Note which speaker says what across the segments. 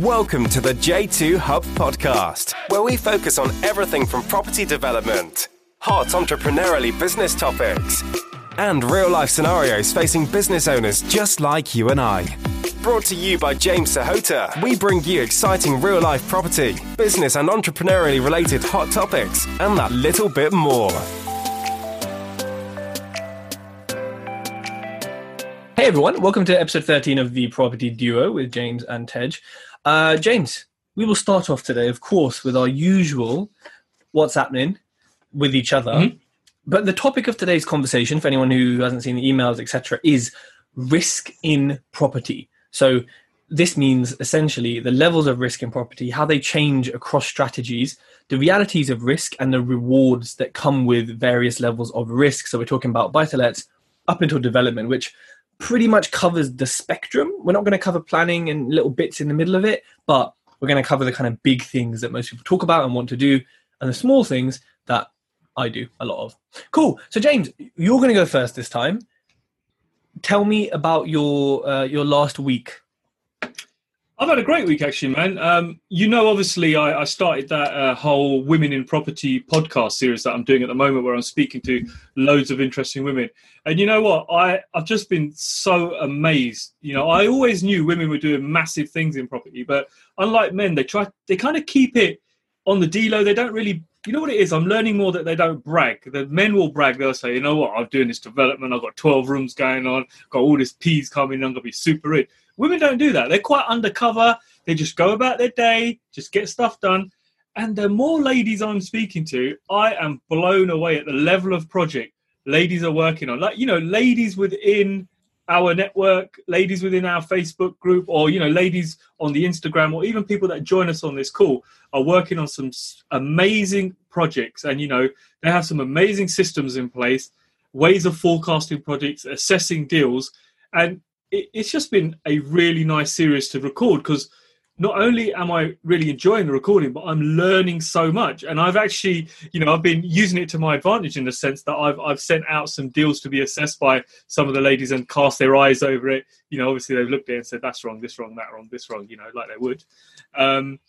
Speaker 1: Welcome to the J2 Hub podcast, where we focus on everything from property development, hot entrepreneurially business topics, and real life scenarios facing business owners just like you and I. Brought to you by James Sahota, we bring you exciting real life property, business, and entrepreneurially related hot topics, and that little bit more.
Speaker 2: Hey everyone, welcome to episode 13 of the Property Duo with James and Tej. Uh, James, we will start off today, of course, with our usual what's happening with each other. Mm-hmm. But the topic of today's conversation, for anyone who hasn't seen the emails, etc., is risk in property. So this means essentially the levels of risk in property, how they change across strategies, the realities of risk, and the rewards that come with various levels of risk. So we're talking about buy to lets up until development, which pretty much covers the spectrum. We're not going to cover planning and little bits in the middle of it, but we're going to cover the kind of big things that most people talk about and want to do, and the small things that I do a lot of. Cool. So James, you're going to go first this time. Tell me about your uh, your last week
Speaker 3: I've had a great week, actually, man. Um, you know, obviously, I, I started that uh, whole Women in Property podcast series that I'm doing at the moment, where I'm speaking to loads of interesting women. And you know what? I, I've just been so amazed. You know, I always knew women were doing massive things in property, but unlike men, they try, they kind of keep it on the D-low. They don't really, you know what it is? I'm learning more that they don't brag. The men will brag. They'll say, you know what? I'm doing this development. I've got 12 rooms going on. Got all this peas coming. I'm going to be super rich Women don't do that. They're quite undercover. They just go about their day, just get stuff done. And the more ladies I'm speaking to, I am blown away at the level of project ladies are working on. Like, you know, ladies within our network, ladies within our Facebook group, or, you know, ladies on the Instagram, or even people that join us on this call are working on some amazing projects. And, you know, they have some amazing systems in place, ways of forecasting projects, assessing deals. And it, it's just been a really nice series to record because not only am I really enjoying the recording, but I'm learning so much. And I've actually, you know, I've been using it to my advantage in the sense that I've I've sent out some deals to be assessed by some of the ladies and cast their eyes over it. You know, obviously they've looked at it and said that's wrong, this wrong, that wrong, this wrong. You know, like they would. Um,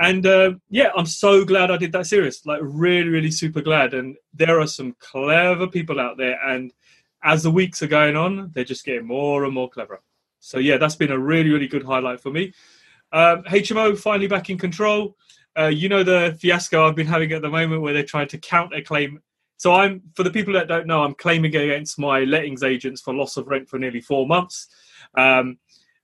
Speaker 3: and uh, yeah, I'm so glad I did that series. Like really, really super glad. And there are some clever people out there, and as the weeks are going on, they're just getting more and more clever. So yeah, that's been a really, really good highlight for me. Um, HMO finally back in control. Uh, you know the fiasco I've been having at the moment where they're trying to counter claim. So I'm for the people that don't know, I'm claiming against my lettings agents for loss of rent for nearly four months. Um,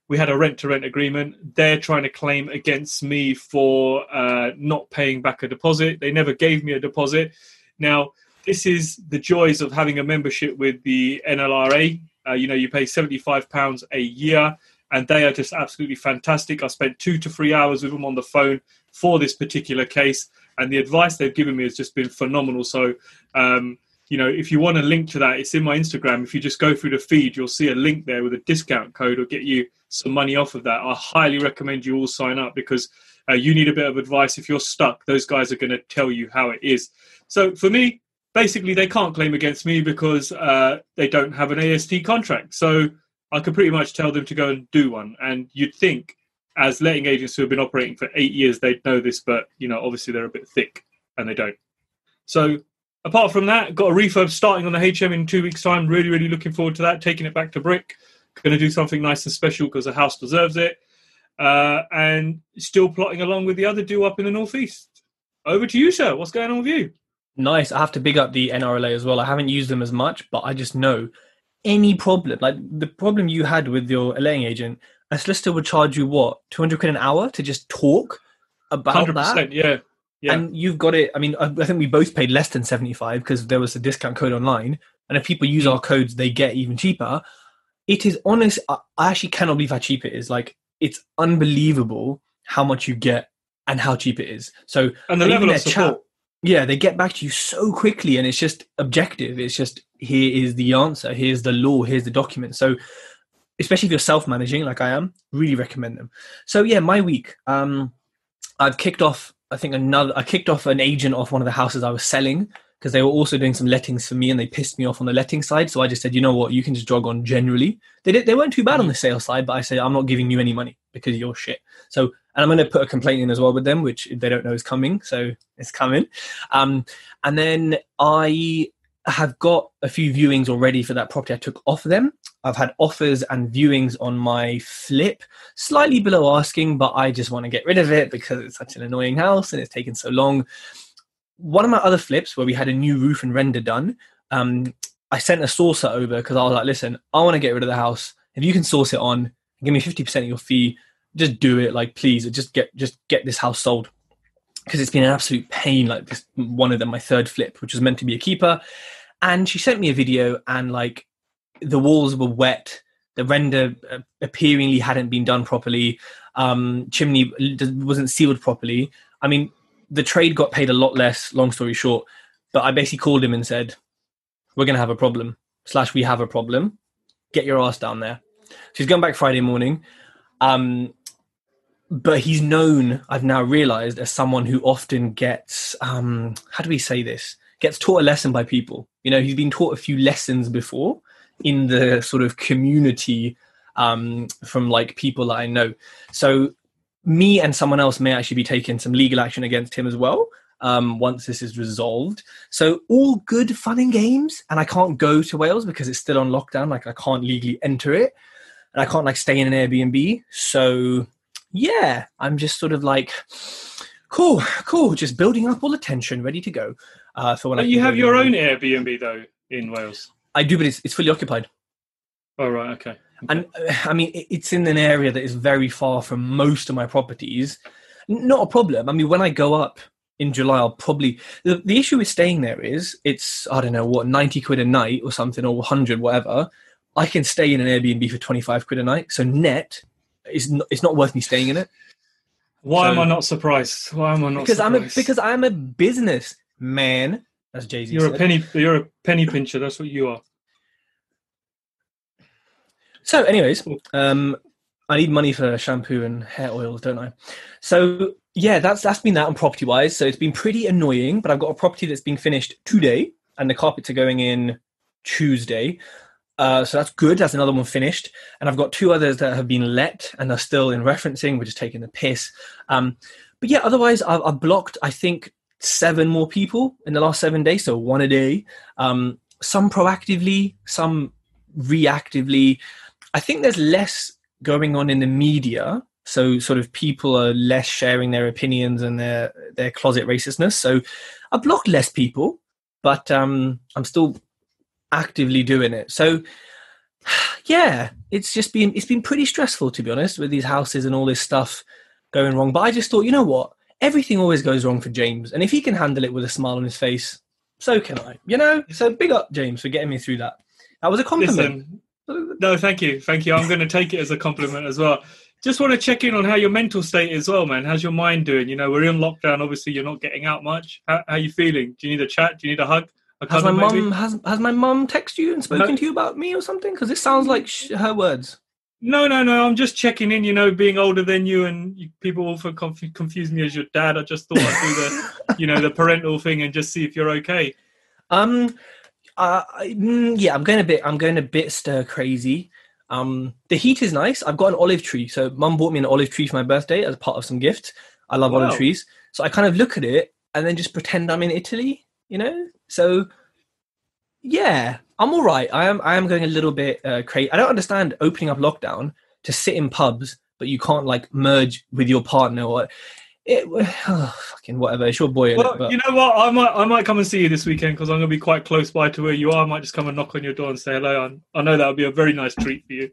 Speaker 3: we had a rent to rent agreement. They're trying to claim against me for uh, not paying back a deposit. They never gave me a deposit. Now this is the joys of having a membership with the NLRA. Uh, you know, you pay £75 a year, and they are just absolutely fantastic. I spent two to three hours with them on the phone for this particular case, and the advice they've given me has just been phenomenal. So, um, you know, if you want a link to that, it's in my Instagram. If you just go through the feed, you'll see a link there with a discount code or get you some money off of that. I highly recommend you all sign up because uh, you need a bit of advice. If you're stuck, those guys are going to tell you how it is. So for me, basically they can't claim against me because uh, they don't have an AST contract. So I could pretty much tell them to go and do one. And you'd think, as letting agents who have been operating for eight years, they'd know this, but you know, obviously they're a bit thick and they don't. So apart from that, got a refurb starting on the HM in two weeks' time. Really, really looking forward to that. Taking it back to brick. Going to do something nice and special because the house deserves it. Uh, and still plotting along with the other do up in the northeast. Over to you, sir. What's going on with you?
Speaker 2: Nice. I have to big up the NRLA as well. I haven't used them as much, but I just know any problem, like the problem you had with your letting agent, a solicitor would charge you what, 200 quid an hour to just talk about 100%, that?
Speaker 3: Yeah. Yeah.
Speaker 2: And you've got it. I mean, I think we both paid less than 75 because there was a discount code online. And if people use mm. our codes, they get even cheaper. It is honest. I actually cannot believe how cheap it is. Like, it's unbelievable how much you get and how cheap it is. So,
Speaker 3: and the level of support. Chat,
Speaker 2: yeah they get back to you so quickly and it's just objective. It's just here is the answer here's the law here's the document. So especially if you're self-managing like i am really recommend them. So yeah my week um i've kicked off i think another i kicked off an agent off one of the houses i was selling because they were also doing some lettings for me and they pissed me off on the letting side. So i just said you know what? You can just jog on generally. They did they weren't too bad on the sales side but i said i'm not giving you any money because you're shit. So and I'm going to put a complaint in as well with them, which they don't know is coming, so it's coming. Um, and then I have got a few viewings already for that property I took off them. I've had offers and viewings on my flip, slightly below asking, but I just want to get rid of it because it's such an annoying house and it's taken so long. One of my other flips where we had a new roof and render done, um, I sent a sourcer over because I was like, listen, I want to get rid of the house. If you can source it on, give me 50% of your fee, just do it. Like, please, just get just get this house sold because it's been an absolute pain. Like this one of them, my third flip, which was meant to be a keeper, and she sent me a video, and like the walls were wet. The render uh, appearingly hadn't been done properly. Um, chimney wasn't sealed properly. I mean, the trade got paid a lot less. Long story short, but I basically called him and said, "We're going to have a problem." Slash, we have a problem. Get your ass down there. She's gone back Friday morning. Um, but he's known, I've now realized, as someone who often gets, um, how do we say this? Gets taught a lesson by people. You know, he's been taught a few lessons before in the sort of community um, from like people that I know. So, me and someone else may actually be taking some legal action against him as well um, once this is resolved. So, all good fun and games. And I can't go to Wales because it's still on lockdown. Like, I can't legally enter it and I can't like stay in an Airbnb. So yeah, I'm just sort of like, cool, cool, just building up all the tension, ready to go. Uh, for when
Speaker 3: but
Speaker 2: I
Speaker 3: you have your own Airbnb though in Wales.
Speaker 2: I do, but it's it's fully occupied.
Speaker 3: Oh right, okay. okay.
Speaker 2: And uh, I mean, it's in an area that is very far from most of my properties. Not a problem. I mean, when I go up in July, I'll probably the, the issue with staying there is it's I don't know what ninety quid a night or something or hundred whatever. I can stay in an Airbnb for twenty five quid a night. So net it's not, it's not worth me staying in it.
Speaker 3: Why so, am I not surprised? Why am I not?
Speaker 2: Because
Speaker 3: surprised?
Speaker 2: I'm a because I'm a business man. That's Jay Z.
Speaker 3: You're said. a penny. You're a penny pincher. That's what you are.
Speaker 2: So, anyways, um, I need money for shampoo and hair oils, don't I? So, yeah, that's that's been that on property wise. So it's been pretty annoying, but I've got a property that's being finished today, and the carpets are going in Tuesday. Uh, so that's good. That's another one finished. And I've got two others that have been let and are still in referencing. We're just taking the piss. Um, but yeah, otherwise, I've, I've, blocked, I think, seven more people in the last seven days. So one a day. Um, some proactively, some reactively. I think there's less going on in the media. So sort of people are less sharing their opinions and their their closet racistness. So I've blocked less people, but um, I'm still actively doing it. So yeah, it's just been it's been pretty stressful to be honest with these houses and all this stuff going wrong. But I just thought, you know what? Everything always goes wrong for James, and if he can handle it with a smile on his face, so can I. You know. So big up James for getting me through that. That was a compliment.
Speaker 3: Listen, no, thank you, thank you. I'm going to take it as a compliment as well. Just want to check in on how your mental state is, well, man. How's your mind doing? You know, we're in lockdown. Obviously, you're not getting out much. How, how are you feeling? Do you need a chat? Do you need a hug?
Speaker 2: Has my mum has has my mum texted you and spoken no. to you about me or something? Because it sounds like sh- her words.
Speaker 3: No, no, no. I'm just checking in. You know, being older than you, and you, people often conf- confuse me as your dad. I just thought I'd do the, you know, the parental thing and just see if you're okay.
Speaker 2: Um, uh, mm, yeah, I'm going a bit. I'm going a bit stir crazy. Um, the heat is nice. I've got an olive tree. So mum bought me an olive tree for my birthday as part of some gift. I love wow. olive trees. So I kind of look at it and then just pretend I'm in Italy. You know, so yeah, I'm all right. I am I am going a little bit uh, crazy. I don't understand opening up lockdown to sit in pubs, but you can't like merge with your partner or it. Oh, fucking whatever. It's your boy.
Speaker 3: Well,
Speaker 2: it,
Speaker 3: you know what? I might I might come and see you this weekend because I'm going to be quite close by to where you are. I might just come and knock on your door and say hello. And I know that would be a very nice treat for you.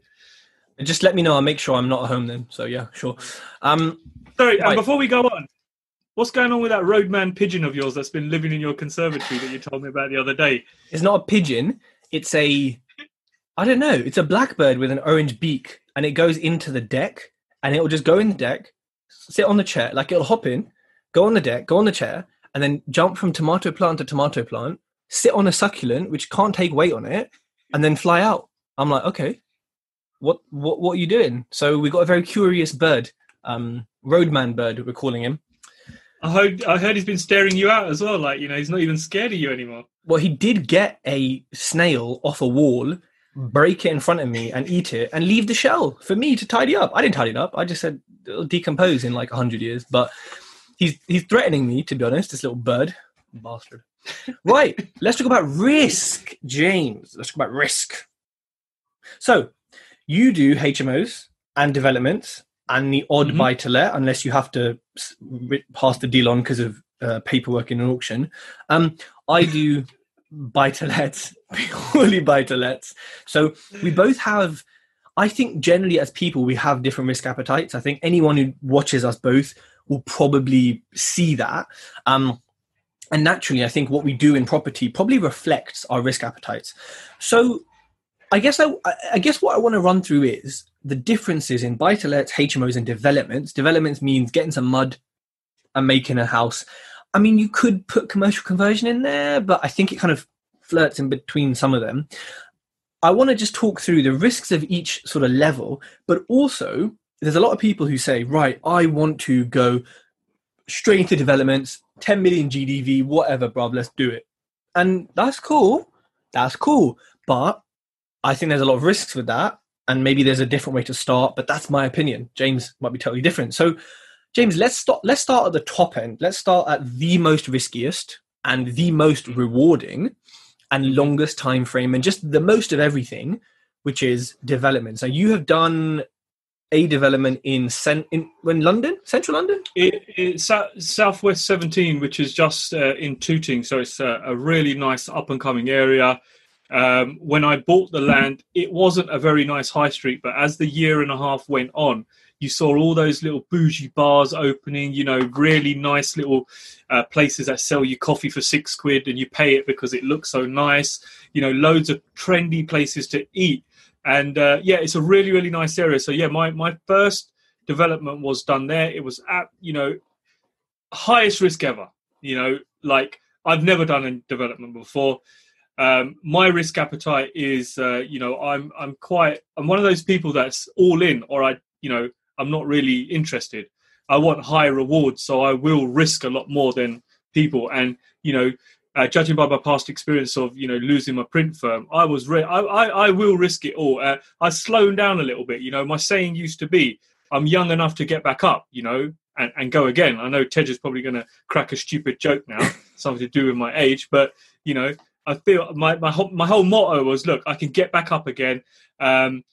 Speaker 2: Just let me know. I'll make sure I'm not at home then. So yeah, sure. Um,
Speaker 3: Sorry, right. and before we go on, What's going on with that roadman pigeon of yours that's been living in your conservatory that you told me about the other day?
Speaker 2: It's not a pigeon. It's a, I don't know. It's a blackbird with an orange beak, and it goes into the deck, and it will just go in the deck, sit on the chair, like it'll hop in, go on the deck, go on the chair, and then jump from tomato plant to tomato plant, sit on a succulent which can't take weight on it, and then fly out. I'm like, okay, what what what are you doing? So we got a very curious bird, um, roadman bird, we're calling him
Speaker 3: I heard, I heard he's been staring you out as well. Like, you know, he's not even scared of you anymore.
Speaker 2: Well, he did get a snail off a wall break it in front of me and eat it and leave the shell for me to tidy up. I didn't tidy it up. I just said it'll decompose in like hundred years. But he's he's threatening me to be honest. This little bird bastard. right. let's talk about risk, James. Let's talk about risk. So you do HMOs and developments and the odd mm-hmm. buy to let, unless you have to pass the deal on because of uh, paperwork in an auction. Um, I do buy to lets, purely buy to lets. So we both have, I think, generally as people, we have different risk appetites. I think anyone who watches us both will probably see that. Um, and naturally, I think what we do in property probably reflects our risk appetites. So I guess I, I guess what I want to run through is the differences in buy to HMOs, and developments. Developments means getting some mud and making a house. I mean, you could put commercial conversion in there, but I think it kind of flirts in between some of them. I want to just talk through the risks of each sort of level, but also there's a lot of people who say, right, I want to go straight into developments, 10 million GDV, whatever, bruv, let's do it. And that's cool. That's cool. But I think there's a lot of risks with that. And maybe there's a different way to start, but that's my opinion. James might be totally different. So James, let's start. Let's start at the top end. Let's start at the most riskiest and the most rewarding and longest time frame, and just the most of everything, which is development. So you have done a development in cent in when London, central London.
Speaker 3: It, it's Southwest 17, which is just uh, in Tooting, so it's a, a really nice up and coming area. Um, when I bought the land, it wasn't a very nice high street, but as the year and a half went on, you saw all those little bougie bars opening, you know, really nice little uh, places that sell you coffee for six quid and you pay it because it looks so nice, you know, loads of trendy places to eat. And uh, yeah, it's a really, really nice area. So yeah, my, my first development was done there. It was at, you know, highest risk ever, you know, like I've never done a development before. Um, my risk appetite is, uh, you know, I'm I'm quite I'm one of those people that's all in, or I, you know, I'm not really interested. I want high rewards, so I will risk a lot more than people. And you know, uh, judging by my past experience of you know losing my print firm, I was re- I, I, I will risk it all. Uh, I've slowed down a little bit. You know, my saying used to be, "I'm young enough to get back up." You know, and, and go again. I know Tej is probably going to crack a stupid joke now, something to do with my age, but you know, I feel my my whole, my whole motto was, look, I can get back up again. Um,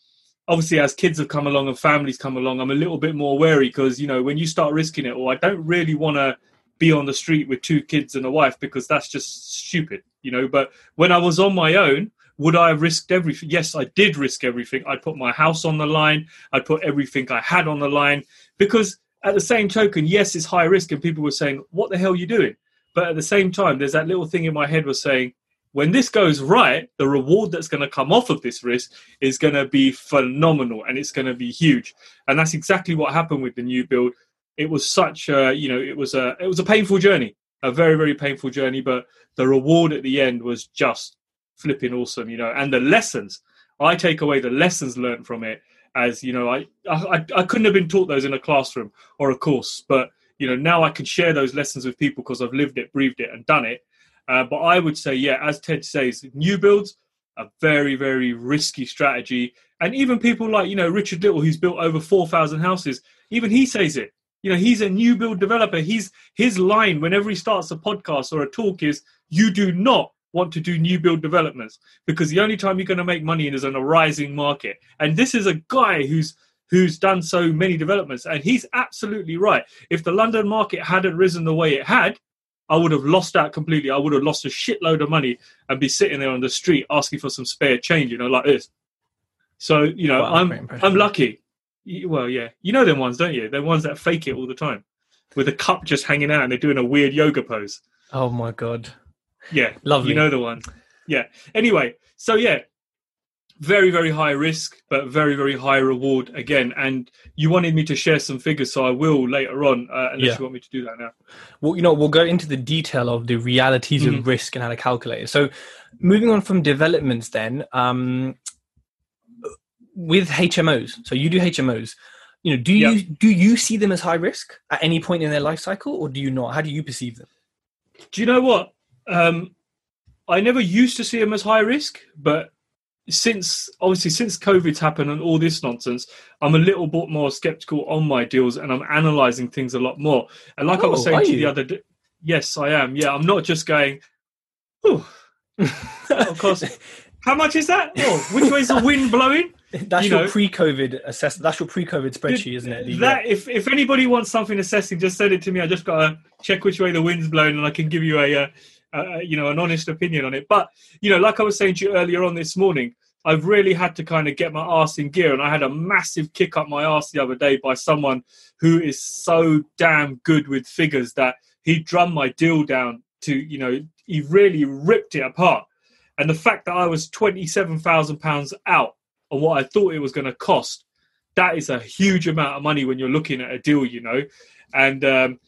Speaker 3: obviously as kids have come along and families come along i'm a little bit more wary because you know when you start risking it or i don't really want to be on the street with two kids and a wife because that's just stupid you know? But when i was on my own would i have risked everything yes i did risk everything. I put my house on the line. I put everything i had on the line. Because at the same token yes it's high risk and people were saying what the hell are you doing? But at the same time there's that little thing in my head was saying when this goes right, the reward that's going to come off of this risk is going to be phenomenal and it's going to be huge. And that's exactly what happened with the new build. It was such a, you know, it was a, it was a painful journey, a very, very painful journey, but the reward at the end was just flipping awesome, you know, and the lessons, I take away the lessons learned from it as, you know, I, I, I couldn't have been taught those in a classroom or a course, but, you know, now I can share those lessons with people because I've lived it, breathed it and done it uh, but I would say, yeah, as Tej says, new builds a very, very risky strategy. And even people like, you know, Richard Little, who's built over 4,000 houses, even he says it. You know, he's a new build developer. He's his line whenever he starts a podcast or a talk is, "You do not want to do new build developments because the only time you're going to make money is in a rising market." And this is a guy who's who's done so many developments, and he's absolutely right. If the London market hadn't risen the way it had, I would have lost out completely. I would have lost a shitload of money and be sitting there on the street asking for some spare change, you know, like this. So, you know, wow, I'm I'm lucky. Well, yeah, you know them ones, don't you? They're ones that fake it all the time, with a cup just hanging out and they're doing a weird yoga pose.
Speaker 2: Oh my god!
Speaker 3: Yeah,
Speaker 2: lovely.
Speaker 3: You know the one. Yeah. Anyway, so yeah, very very high risk but very very high reward again and you wanted me to share some figures so i will later on uh, unless yeah. you want me to do that now
Speaker 2: well you know we'll go into the detail of the realities mm-hmm. of risk and how to calculate it so moving on from developments then um, with hmos so you do hmos you know do you yep. do you see them as high risk at any point in their life cycle or do you not how do you perceive them
Speaker 3: do you know what um, i never used to see them as high risk but since obviously since COVID's happened and all this nonsense, I'm a little bit more skeptical on my deals and I'm analysing things a lot more. And like I was
Speaker 2: Oh,
Speaker 3: saying to you the other day, yes, I am. Yeah, I'm not just going. Ooh. of course. How much is that? Oh, which is the wind blowing?
Speaker 2: That's
Speaker 3: You
Speaker 2: your
Speaker 3: know-
Speaker 2: pre-COVID assess. That's your pre-COVID spreadsheet, isn't it? that you
Speaker 3: if if anybody wants something assessing, just send it to me. I just gotta check which way the wind's blowing, and I can give you a, uh, uh, you know, an honest opinion on it. But you know, like I was saying to you earlier on this morning, I've really had to kind of get my ass in gear, and I had a massive kick up my ass the other day by someone who is so damn good with figures that he drummed my deal down to, you know, he really ripped it apart. And the fact that I was twenty seven thousand pounds out on what I thought it was going to cost that is a huge amount of money when you're looking at a deal, you know. And um,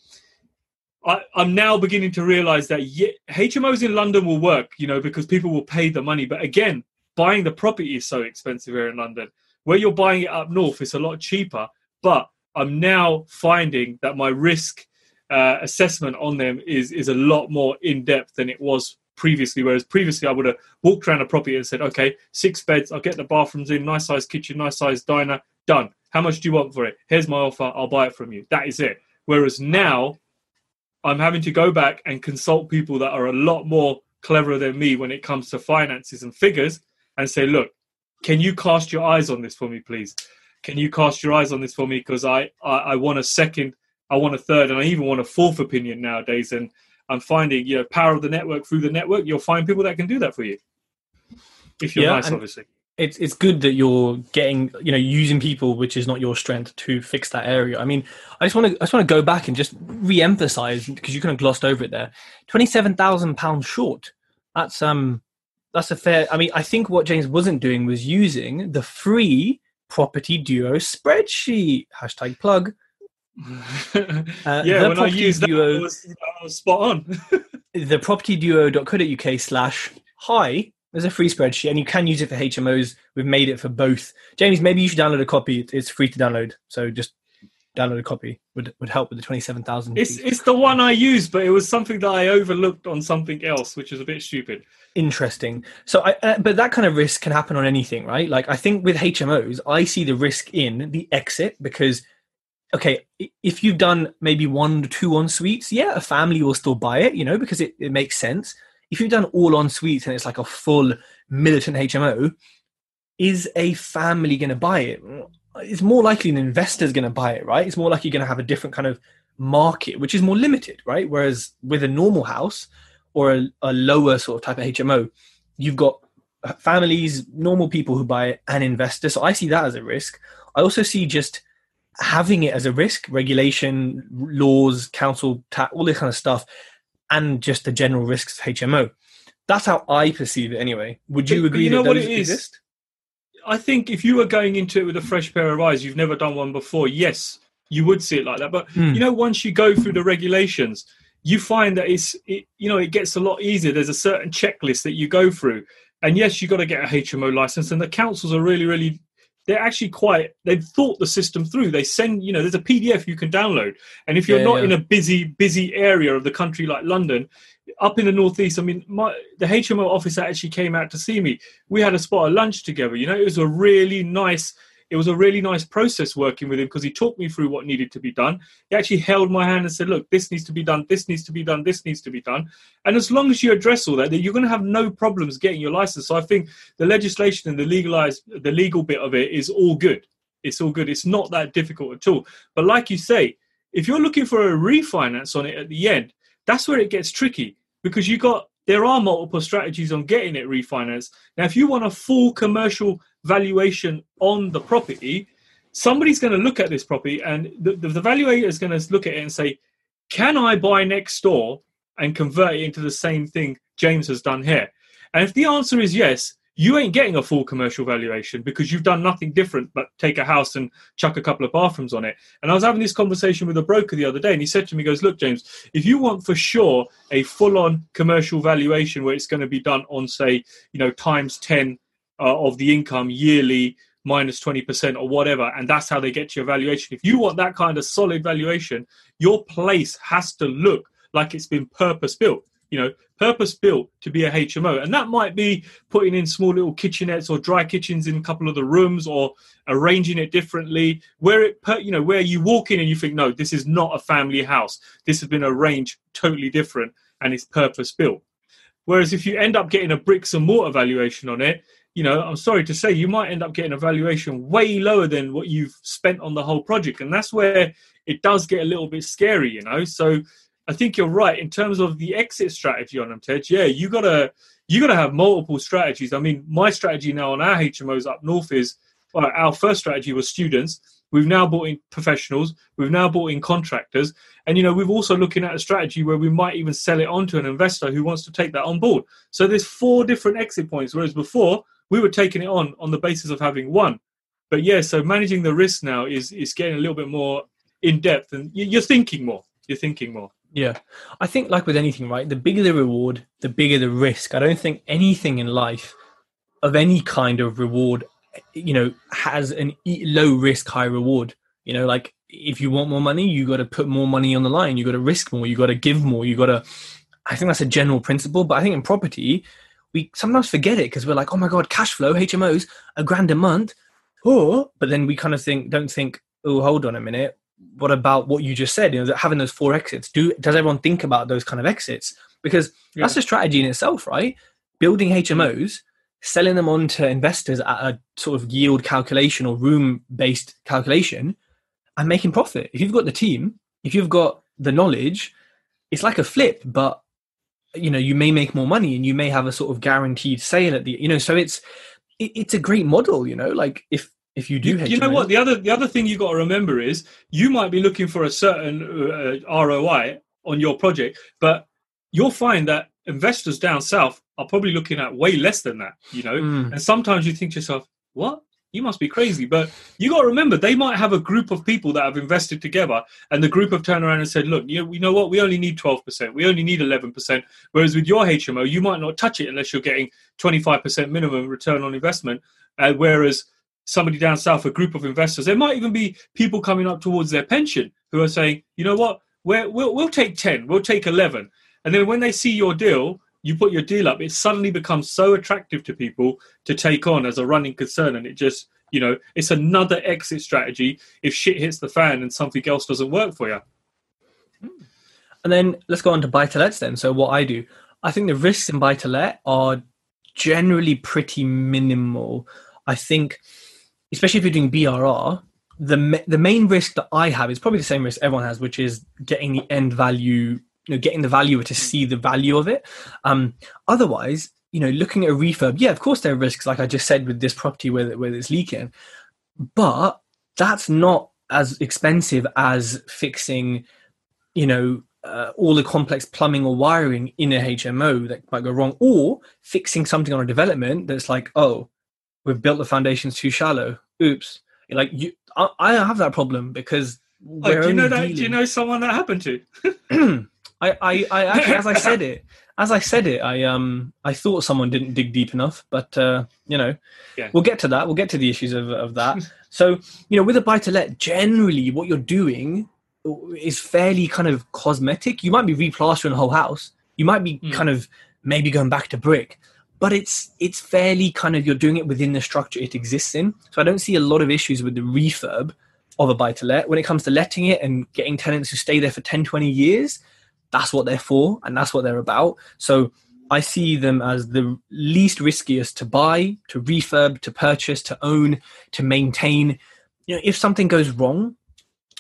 Speaker 3: I, I'm now beginning to realize that HMOs in London will work, you know, because people will pay the money. But again, buying the property is so expensive here in London. Where you're buying it up north, it's a lot cheaper. But I'm now finding that my risk uh, assessment on them is is a lot more in depth than it was previously. Whereas previously, I would have walked around a property and said, "Okay, six beds. I'll get the bathrooms in, nice size kitchen, nice size diner, done. How much do you want for it? Here's my offer. I'll buy it from you. That is it." Whereas now, I'm having to go back and consult people that are a lot more cleverer than me when it comes to finances and figures, and say, "Look, can you cast your eyes on this for me, please? Can you cast your eyes on this for me? Because I, I I want a second, I want a third, and I even want a fourth opinion nowadays." And I'm finding, you know, power of the network through the network. You'll find people that can do that for you if you're
Speaker 2: Yeah,
Speaker 3: nice, obviously.
Speaker 2: It's it's good that you're getting you know using people which is not your strength to fix that area. I mean, I just want to I just want to go back and just re-emphasize because you kind of glossed over it there. Twenty seven thousand pounds short. That's um that's a fair. I mean, I think what James wasn't doing was using the free property duo spreadsheet hashtag plug. Uh,
Speaker 3: yeah, when I
Speaker 2: property
Speaker 3: used that,
Speaker 2: duo-
Speaker 3: I was, I was spot on.
Speaker 2: the propertyduo.co.uk slash hi. There's a free spreadsheet and you can use it for HMOs. We've made it for both. James, maybe you should download a copy. It's- free to download. So just download a copy would, would help with the 27,000.
Speaker 3: It's it's the one I used, but it was something that I overlooked on something else, which is a bit stupid.
Speaker 2: interesting. So I, uh, but that kind of risk can happen on anything, right? Like I think with HMOs, I see the risk in the exit because, okay, if you've done maybe one to two en suites, yeah, a family will still buy it, you know, because it, it makes sense. If you've done all en suites and it's like a full militant HMO, is a family going to buy it? It's more likely an investor's going to buy it, right? It's more likely you're going to have a different kind of market, which is more limited, right? Whereas with a normal house or a, a lower sort of type of HMO, you've got families, normal people who buy it, and investors. So I see that as a risk. I also see just having it as a risk, regulation, laws, council tax, all this kind of stuff, and just the general risks of HMO. That's how I perceive it anyway. Would you
Speaker 3: But- but
Speaker 2: agree
Speaker 3: you know
Speaker 2: that
Speaker 3: what
Speaker 2: those
Speaker 3: it is?
Speaker 2: exist?
Speaker 3: I think if you were going into it with a fresh pair of eyes, you've never done one before. Yes, you would see it like that. But
Speaker 2: Hmm.
Speaker 3: you know, once you go through the regulations, you find that it's it, you know it gets a lot easier. There's a certain checklist that you go through, and yes, you've got to get a HMO license. And the councils are really, really they're actually quite they've thought the system through. They send you know there's a PDF you can download, and if you're
Speaker 2: Yeah,
Speaker 3: not
Speaker 2: yeah.
Speaker 3: in a busy busy area of the country like London. Up in the northeast, I mean, my the HMO officer actually came out to see me. We had a spot of lunch together. You know, it was a really nice it was a really nice process working with him because he talked me through what needed to be done. He actually held my hand and said, "Look, this needs to be done. This needs to be done. This needs to be done." And as long as you address all that, then you're going to have no problems getting your license. So I think the legislation and the legalized, the legal bit of it is all good. It's all good. It's not that difficult at all. But like you say, if you're looking for a refinance on it at the end, that's where it gets tricky because you got there are multiple strategies on getting it refinanced. Now, if you want a full commercial valuation on the property, somebody's going to look at this property and the, the, the valuator is going to look at it and say, can I buy next door and convert it into the same thing James has done here? And if the answer is yes, you ain't getting a full commercial valuation because you've done nothing different but take a house and chuck a couple of bathrooms on it. And I was having this conversation with a broker the other day, and he said to me, he "Goes, look, James, if you want for sure a full-on commercial valuation where it's going to be done on, say, you know, times ten uh, of the income yearly minus 20% or whatever and that's how they get your valuation if you want that kind of solid valuation your place has to look like it's been purpose built you know, purpose built to be a HMO. And that might be putting in small little kitchenettes or dry kitchens in a couple of the rooms or arranging it differently where it, you know, where you walk in and you think, no, this is not a family house. This has been arranged totally different and it's purpose built. Whereas if you end up getting a bricks and mortar valuation on it, you know, I'm sorry to say, you might end up getting a valuation way lower than what you've spent on the whole project. And that's where it does get a little bit scary, you know. So I think you're right in terms of the exit strategy on them, Tej. Yeah, you gotta you gotta have multiple strategies. I mean, my strategy now on our HMOs up north is well, our first strategy was students. We've now brought in professionals. We've now brought in contractors, and you know we've also looking at a strategy where we might even sell it on to an investor who wants to take that on board. So there's four different exit points, whereas before we were taking it on on the basis of having one. But yeah, so managing the risk now is is getting a little bit more in depth, and you're thinking more. You're thinking more.
Speaker 2: Yeah. I think, like with anything, right? The bigger the reward, the bigger the risk. I don't think anything in life of any kind of reward, you know, has an low risk, high reward. You know, like if you want more money, you got to put more money on the line. You got to risk more. You got to give more. You got to. I think that's a general principle, but I think in property, we sometimes forget it because we're like, oh my god, cash flow, HMOs, a grand a month. Oh, but then we kind of think, don't think, oh, hold on a minute what about what you just said? You know, having those four exits. Do does everyone think about those kind of exits? Because yeah. that's a strategy in itself, right? Building HMOs, selling them on to investors at a sort of yield calculation or room based calculation, and making profit. If you've got the team, if you've got the knowledge, it's like a flip, but you know you may make more money and you may have a sort of guaranteed sale at the you know so it's it, it's a great model you know like if if you do
Speaker 3: you, you know what? The other the other thing you got to remember is you might be looking for a certain uh, roi on your project but you'll find that investors down south are probably looking at way less than that you know? Mm. and sometimes you think to yourself what you must be crazy but you got to remember they might have a group of people that have invested together and the group have turned around and said look you know, what we only need 12% we only need 11% whereas with your hmo you might not touch it unless you're getting 25% minimum return on investment uh, whereas somebody down south, a group of investors. There might even be people coming up towards their pension who are saying, you know what, we will we'll take 10, we'll take 11. And then when they see your deal, you put your deal up, it suddenly becomes so attractive to people to take on as a running concern. And it just, you know, it's another exit strategy if shit hits the fan and something else doesn't work for you.
Speaker 2: And then let's go on to buy to lets then. So, what I do, I think the risks in buy to let are generally pretty minimal. I think especially if you're doing BRR, the the main risk that I have is probably the same risk everyone has, which is getting the end value, you know, getting the valuer to see the value of it. Um, otherwise, you know, looking at a refurb, yeah, of course there are risks, like I just said with this property where where it's leaking, but that's not as expensive as fixing, you know, uh, all the complex plumbing or wiring in a HMO that might go wrong, or fixing something on a development that's like, oh, we've built the foundations too shallow. Oops. Like you, I, I have that problem because.
Speaker 3: Oh, do you know that? Dealing... Do you know someone that happened to?
Speaker 2: I, I, I actually, as I said it, as I said it, I um, I thought someone didn't dig deep enough, but uh, you know, yeah. we'll get to that. We'll get to the issues of of that. so, you know, with a buy to let, generally, what you're doing is fairly kind of cosmetic. You might be replastering the whole house. You might be mm. kind of maybe going back to brick, but it's it's fairly kind of you're doing it within the structure it exists in. So I don't see a lot of issues with the refurb of a buy to let. When it comes to letting it and getting tenants who stay there for 10, 20 years, that's what they're for and that's what they're about. So I see them as the least riskiest to buy, to refurb, to purchase, to own, to maintain. You know, if something goes wrong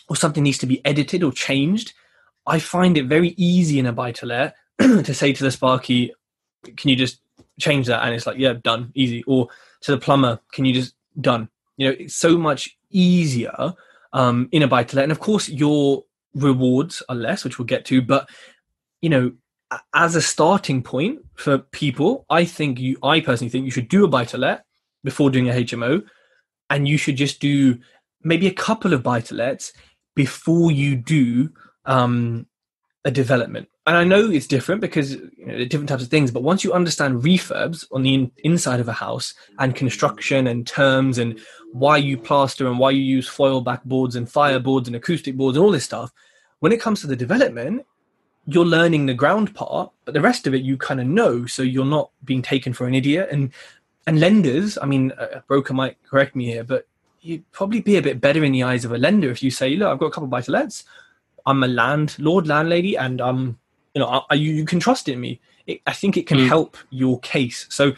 Speaker 2: or something needs to be edited or changed, I find it very easy in a buy to let to say to the Sparky, can you just change that and it's like yeah done easy or to the plumber can you just done you know it's so much easier um, in a buy to let and of course your rewards are less which we'll get to but you know as a starting point for people i think you i personally think you should do a buy to let before doing a hmo and you should just do maybe a couple of buy to lets before you do um, a development and I know it's different because you know, different types of things, but once you understand refurbs on the in, inside of a house and construction and terms and why you plaster and why you use foil back boards and fireboards and acoustic boards and all this stuff, when it comes to the development, you're learning the ground part, but the rest of it you kind of know, so you're not being taken for an idiot. And and lenders, I mean, a broker might correct me here, but you'd probably be a bit better in the eyes of a lender if you say, look, I've got a couple of buy to lets. I'm a landlord, landlady, and um, you know, I, you, you can trust in me. It, I think it can mm. help your case. So,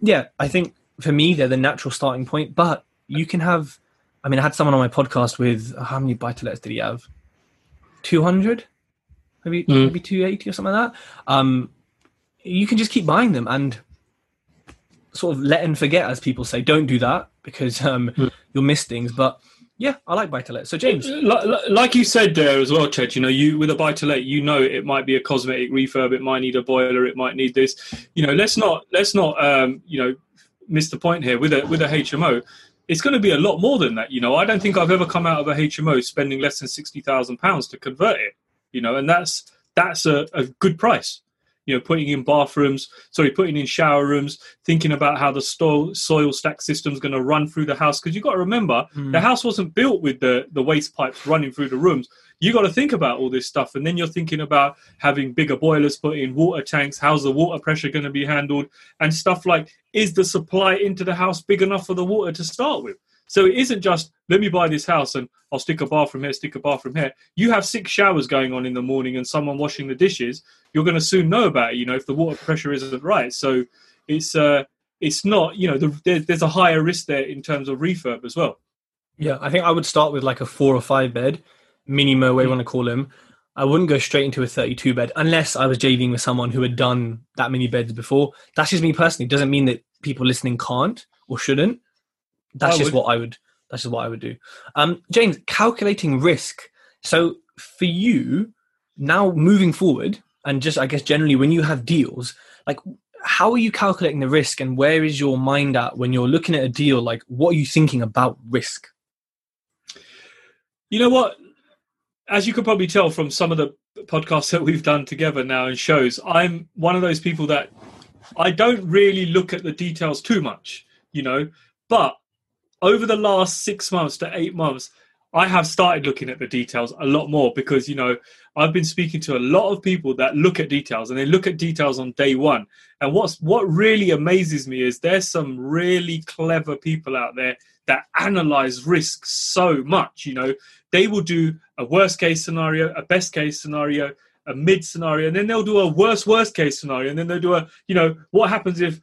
Speaker 2: yeah, I think for me they're the natural starting point. But you can have. I mean, I had someone on my podcast with how many buy to did he have? Two hundred, maybe mm. maybe two eighty or something like that. Um, you can just keep buying them and sort of let and forget, as people say. Don't do that because um, mm. you'll miss things. But yeah, I like buy to let. So James,
Speaker 3: like, like, you said there as well, Tej. You know, you with a buy to let, you know, it might be a cosmetic refurb. It might need a boiler. It might need this. You know, let's not let's not um, you know miss the point here with a with a HMO. It's going to be a lot more than that. You know, I don't think I've ever come out of a HMO spending less than sixty thousand pounds to convert it. You know, and that's that's a, a good price you know putting in bathrooms sorry putting in shower rooms thinking about how the soil, soil stack system is going to run through the house. Because you've got to remember mm. the house wasn't built with the the waste pipes running through the rooms. You've got to think about all this stuff and then you're thinking about having bigger boilers put in water tanks how's the water pressure going to be handled and stuff like is the supply into the house big enough for the water to start with so it isn't just let me buy this house and I'll stick a bathroom here, stick a bathroom here. You have six showers going on in the morning and someone washing the dishes. You're going to soon know about it. You know if the water pressure isn't right. So it's uh it's not you know the, there, there's a higher risk there in terms of refurb as well.
Speaker 2: Yeah, I think I would start with like a four or five bed, minimo, whatever you want to call them. I wouldn't go straight into a 32 bed unless I was JVing with someone who had done that many beds before. That's just me personally. Doesn't mean that people listening can't or shouldn't. That's I just would. what I would. That's just what I would do. Um, James, calculating risk. So for you now, moving forward, and just I guess generally when you have deals, like how are you calculating the risk, and where is your mind at when you're looking at a deal? Like, what are you thinking about risk?
Speaker 3: You know what? As you could probably tell from some of the podcasts that we've done together now and shows, I'm one of those people that I don't really look at the details too much, you know, but over the last six months to eight months, I have started looking at the details a lot more because you know I've been speaking to a lot of people that look at details and they look at details on day one. And what's what really amazes me is there's some really clever people out there that analyze risk so much. You know, they will do a worst case scenario, a best case scenario, a mid scenario, and then they'll do a worst worst case scenario, and then they'll do a you know what happens if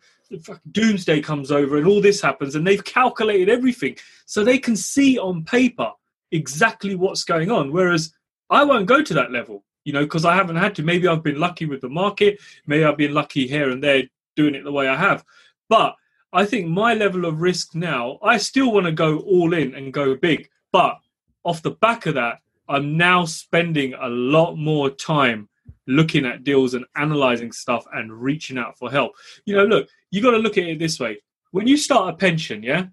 Speaker 3: doomsday comes over and all this happens and they've calculated everything so they can see on paper exactly what's going on. Whereas i won't go to that level you know because i haven't had to. Maybe i've been lucky with the market. Maybe i've been lucky here and there doing it the way i have. But i think my level of risk now i still want to go all in and go big. But off the back of that i'm now spending a lot more time looking at deals and analyzing stuff and reaching out for help. You know, look, you got to look at it this way. When you start a pension, yeah,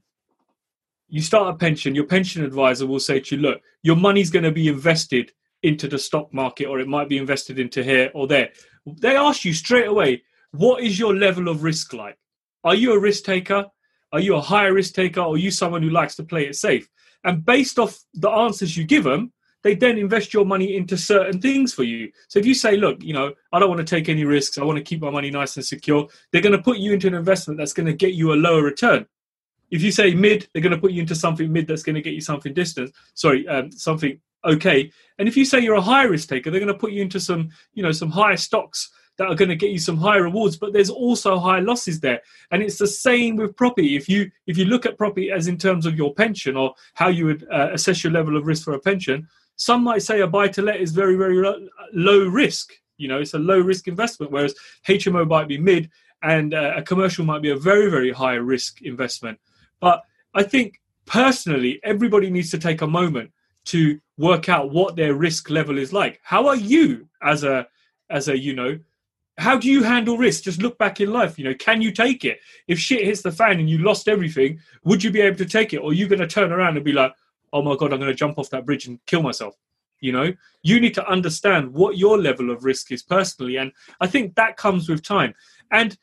Speaker 3: you start a pension, your pension advisor will say to you, look, your money's going to be invested into the stock market or it might be invested into here or there. They ask you straight away, what is your level of risk like? Are you a risk taker? Are you a higher risk taker? Or are you someone who likes to play it safe? And based off the answers you give them, they then invest your money into certain things for you. So if you say, look, you know, I don't want to take any risks, I want to keep my money nice and secure, they're going to put you into an investment that's going to get you a lower return. If you say mid, they're going to put you into something mid that's going to get you something distant. Sorry, um, something okay. And if you say you're a high risk taker, they're going to put you into some, you know, some higher stocks that are going to get you some high rewards but there's also high losses there and it's the same with property if you if you look at property as in terms of your pension or how you would uh, assess your level of risk for a pension some might say a buy to let is very, very low risk. You know, it's a low risk investment, whereas HMO might be mid and uh, a commercial might be a very, very high risk investment. But I think personally, everybody needs to take a moment to work out what their risk level is like. How are you as a, as a, you know, how do you handle risk? Just look back in life. You know, can you take it? If shit hits the fan and you lost everything, would you be able to take it? Or are you going to turn around and be like, oh my god i'm going to jump off that bridge and kill myself you know you need to understand what your level of risk is personally and i think that comes with time and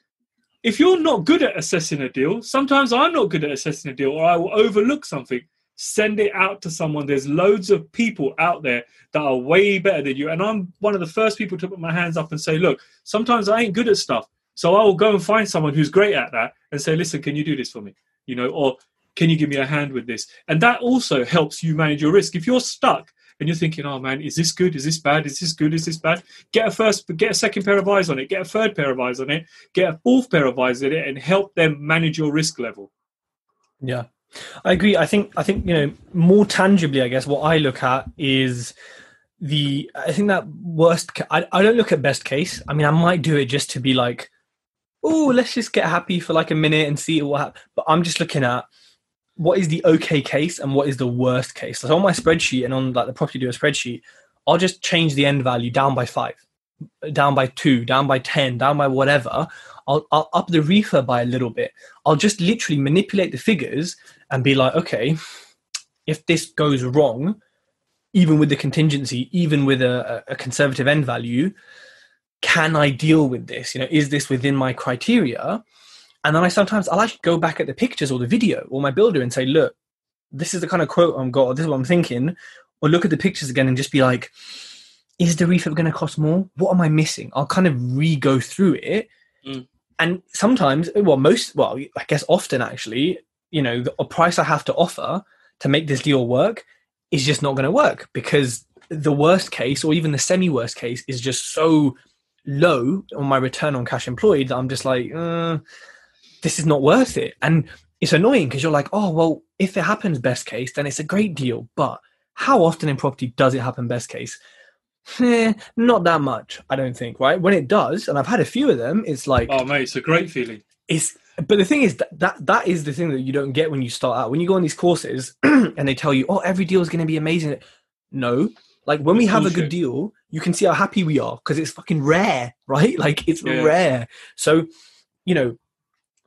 Speaker 3: if you're not good at assessing a deal sometimes i'm not good at assessing a deal or i will overlook something Send it out to someone. There's loads of people out there that are way better than you. And I'm one of the first people to put my hands up and say, look, sometimes I ain't good at stuff. So I will go and find someone who's great at that and say, listen, can you do this for me? You know, or can you give me a hand with this? And that also helps you manage your risk. If you're stuck and you're thinking, oh man, is this good? Is this bad? Is this good? Is this bad? Get a first, get a second pair of eyes on it. Get a third pair of eyes on it. Get a fourth pair of eyes on it, and help them manage your risk level.
Speaker 2: Yeah, I agree. I think I think you know more tangibly. I guess what I look at is the. I think that worst. I I don't look at best case. I mean, I might do it just to be like, oh, let's just get happy for like a minute and see what happens. But I'm just looking at what is the okay case and what is the worst case. So on my spreadsheet and on like the Property Duo spreadsheet, I'll just change the end value down by five, down by two, down by ten, down by whatever. I'll, I'll up the refurb by a little bit. I'll just literally manipulate the figures and be like, okay, if this goes wrong, even with the contingency, even with a, a conservative end value, can I deal with this? You know, is this within my criteria? And then I sometimes I'll actually go back at the pictures or the video or my builder and say, look, this is the kind of quote I'm got, or this is what I'm thinking. Or look at the pictures again and just be like, is the refurb going to cost more? What am I missing? I'll kind of re go through it. Mm. And sometimes, well, most, well, I guess often actually, you know, the price I have to offer to make this deal work is just not going to work because the worst case or even the semi worst case is just so low on my return on cash employed that I'm just like, uh, this is not worth it. And it's annoying because you're like, oh, well, if it happens best case, then it's a great deal. But how often in property does it happen best case? Eh, not that much, I don't think, right? When it does, and I've had a few of them, it's like
Speaker 3: Oh mate, it's a great feeling.
Speaker 2: It's but the thing is that, that that is the thing that you don't get when you start out. When you go on these courses and they tell you, Oh, every deal is gonna be amazing. No. Like when we have a good deal, you can see how happy we are because it's fucking rare, right? Like it's yeah. rare. So, you know,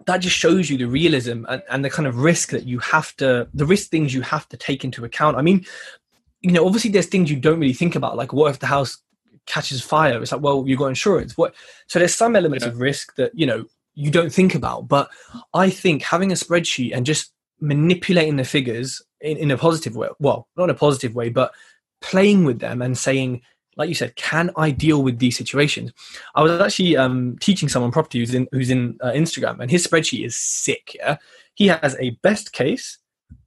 Speaker 2: that just shows you the realism and, and, the kind of risk that you have to the risk things you have to take into account. I mean you know obviously there's things you don't really think about like what if the house catches fire? It's like well you've got insurance. What so there's some elements yeah. of risk that you know you don't think about. But i think having a spreadsheet and just manipulating the figures in, in a positive way well not in a positive way but playing with them and saying like you said, can I deal with these situations? I was actually um, teaching someone property who's in who's in uh, Instagram, and his spreadsheet is sick. Yeah, he has a best case,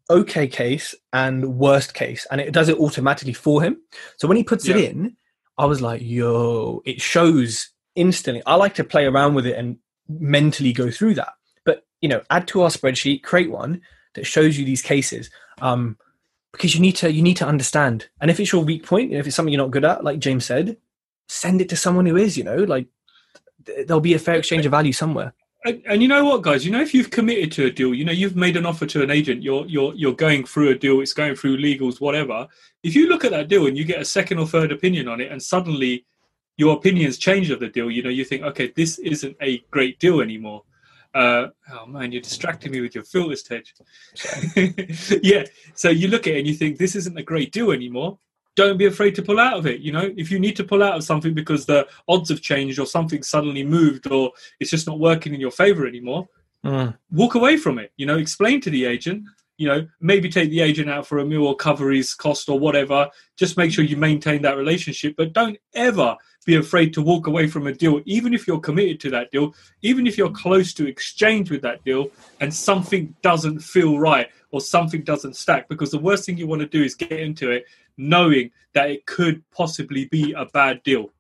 Speaker 2: okay case, and worst case, and it does it automatically for him. So when he puts yeah. it in, I was like, "Yo!" It shows instantly. I like to play around with it and mentally go through that. But you know, add to our spreadsheet, create one that shows you these cases. Um, because you need to you need to understand. And if it's your weak point, if it's something you're not good at, like James said, send it to someone who is. You know, like there'll be a fair exchange of value somewhere.
Speaker 3: And, and, you know what, guys? You know, if you've committed to a deal, you know, you've made an offer to an agent. You're you're you're going through a deal. It's going through legals, whatever. If you look at that deal and you get a second or third opinion on it, and suddenly your opinions change of the deal, you know, you think, okay, this isn't a great deal anymore. Uh, oh man, you're distracting me with your filters, Tej. yeah. So you look at it and you think this isn't a great deal anymore. Don't be afraid to pull out of it. You know, if you need to pull out of something because the odds have changed or something suddenly moved or it's just not working in your favor anymore, mm. walk away from it. You know, explain to the agent. You know, maybe take the agent out for a meal or cover his cost or whatever. Just make sure you maintain that relationship, but don't ever be afraid to walk away from a deal, even if you're committed to that deal, even if you're close to exchange with that deal and something doesn't feel right or something doesn't stack. Because the worst thing you want to do is get into it knowing that it could possibly be a bad deal.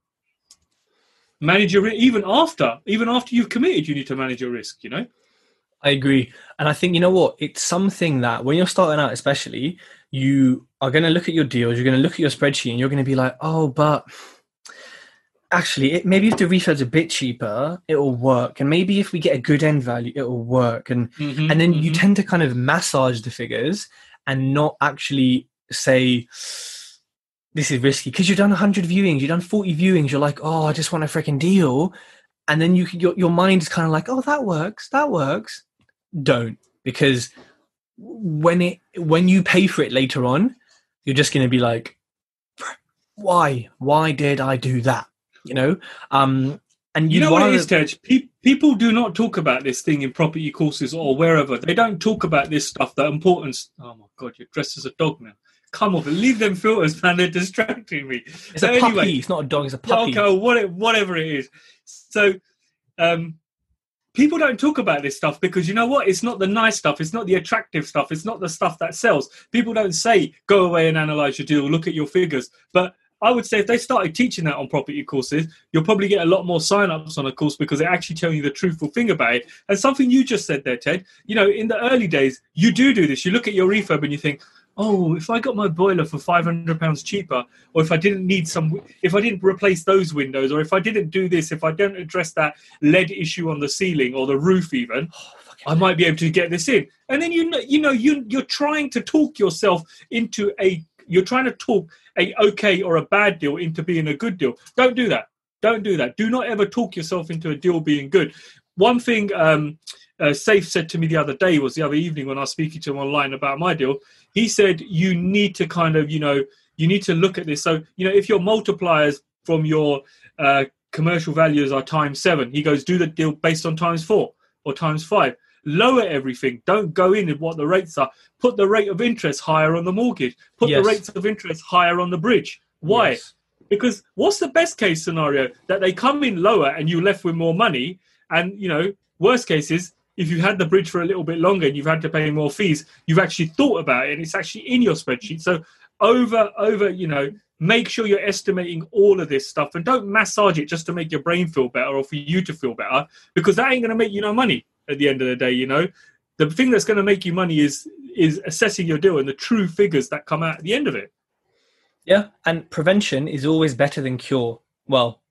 Speaker 3: Manage your even after, even after you've committed, you need to manage your risk, you know?
Speaker 2: I agree. And I think, you know what? It's something that when you're starting out, especially, you are going to look at your deals, you're going to look at your spreadsheet, and you're going to be like, oh, but actually it, maybe if the refurb's a bit cheaper it'll work and maybe if we get a good end value it'll work and mm-hmm, and then mm-hmm. you tend to kind of massage the figures and not actually say this is risky because you've done 100 viewings you've done 40 viewings you're like oh i just want a freaking deal and then you your, your mind is kind of like oh that works that works don't because when it when you pay for it later on you're just going to be like why why did i do that you know um And
Speaker 3: You
Speaker 2: you'd
Speaker 3: know what it
Speaker 2: rather-
Speaker 3: Tej? Pe- people do not talk about this thing in property courses or wherever. They don't talk about this stuff, the importance. Oh my God, you're dressed as a dog now. Come off, leave them filters, man. They're distracting me.
Speaker 2: It's
Speaker 3: So
Speaker 2: a puppy. it's not a dog. It's a puppy.
Speaker 3: Okay, what, whatever it is. So, um, people don't talk about this stuff because you know what? It's not the nice stuff. It's not the attractive stuff. It's not the stuff that sells. People don't say, go away and analyze your deal, look at your figures. But I would say if they started teaching that on property courses, you'll probably get a lot more sign-ups on a course because they actually tell you the truthful thing about it. And something you just said there, Tej, you know, in the early days, you do do this. You look at your refurb and you think, oh, if I got my boiler for five hundred pounds cheaper, or if I didn't need some, if I didn't replace those windows, or if I didn't do this, if I don't address that lead issue on the ceiling or the roof, even, I might be able to get this in. And then you know, you know, you you're trying to talk yourself into a, you're trying to talk a okay or a bad deal into being a good deal. Don't do that. Don't do that. Do not ever talk yourself into a deal being good. One thing um, uh, Safe said to me the other day was the other evening when I was speaking to him online about my deal. He said you need to kind of, you know, you need to look at this. So, you know, if your multipliers from your uh, commercial values are times seven, he goes, do the deal based on times four or times five. Lower everything. Don't go in at what the rates are. Put the rate of interest higher on the mortgage. Put
Speaker 2: Yes.
Speaker 3: the rates of interest higher on the bridge. Why?
Speaker 2: Yes.
Speaker 3: Because what's the best case scenario? That they come in lower and you're left with more money. And, you know, worst case is if you've had the bridge for a little bit longer and you've had to pay more fees, you've actually thought about it and it's actually in your spreadsheet. So over, over, you know, make sure you're estimating all of this stuff and don't massage it just to make your brain feel better or for you to feel better because that ain't going to make you no money at the end of the day, you know. The thing that's going to make you money is is assessing your deal and the true figures that come out at the end of it.
Speaker 2: Yeah, and prevention is always better than cure. Well,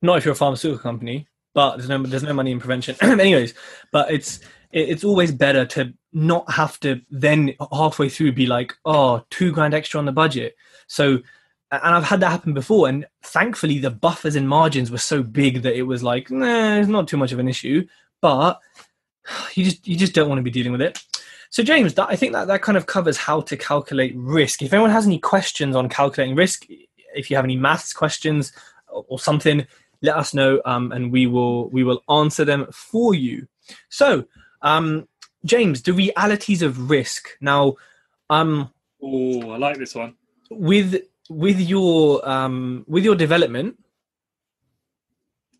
Speaker 2: not if you're a pharmaceutical company, but there's no there's no money in prevention. Anyways, but it's it's always better to not have to then halfway through be like, oh, two grand extra on the budget. So, and I've had that happen before, and thankfully the buffers and margins were so big that it was like, nah, it's not too much of an issue. But you just you just don't want to be dealing with it. So James, that, I think that that kind of covers how to calculate risk. If anyone has any questions on calculating risk, if you have any maths questions or, or something, let us know, um, and we will we will answer them for you. So, um, James, the realities of risk. Now, um,
Speaker 3: Oh, I like this one.
Speaker 2: with with your um, with your development,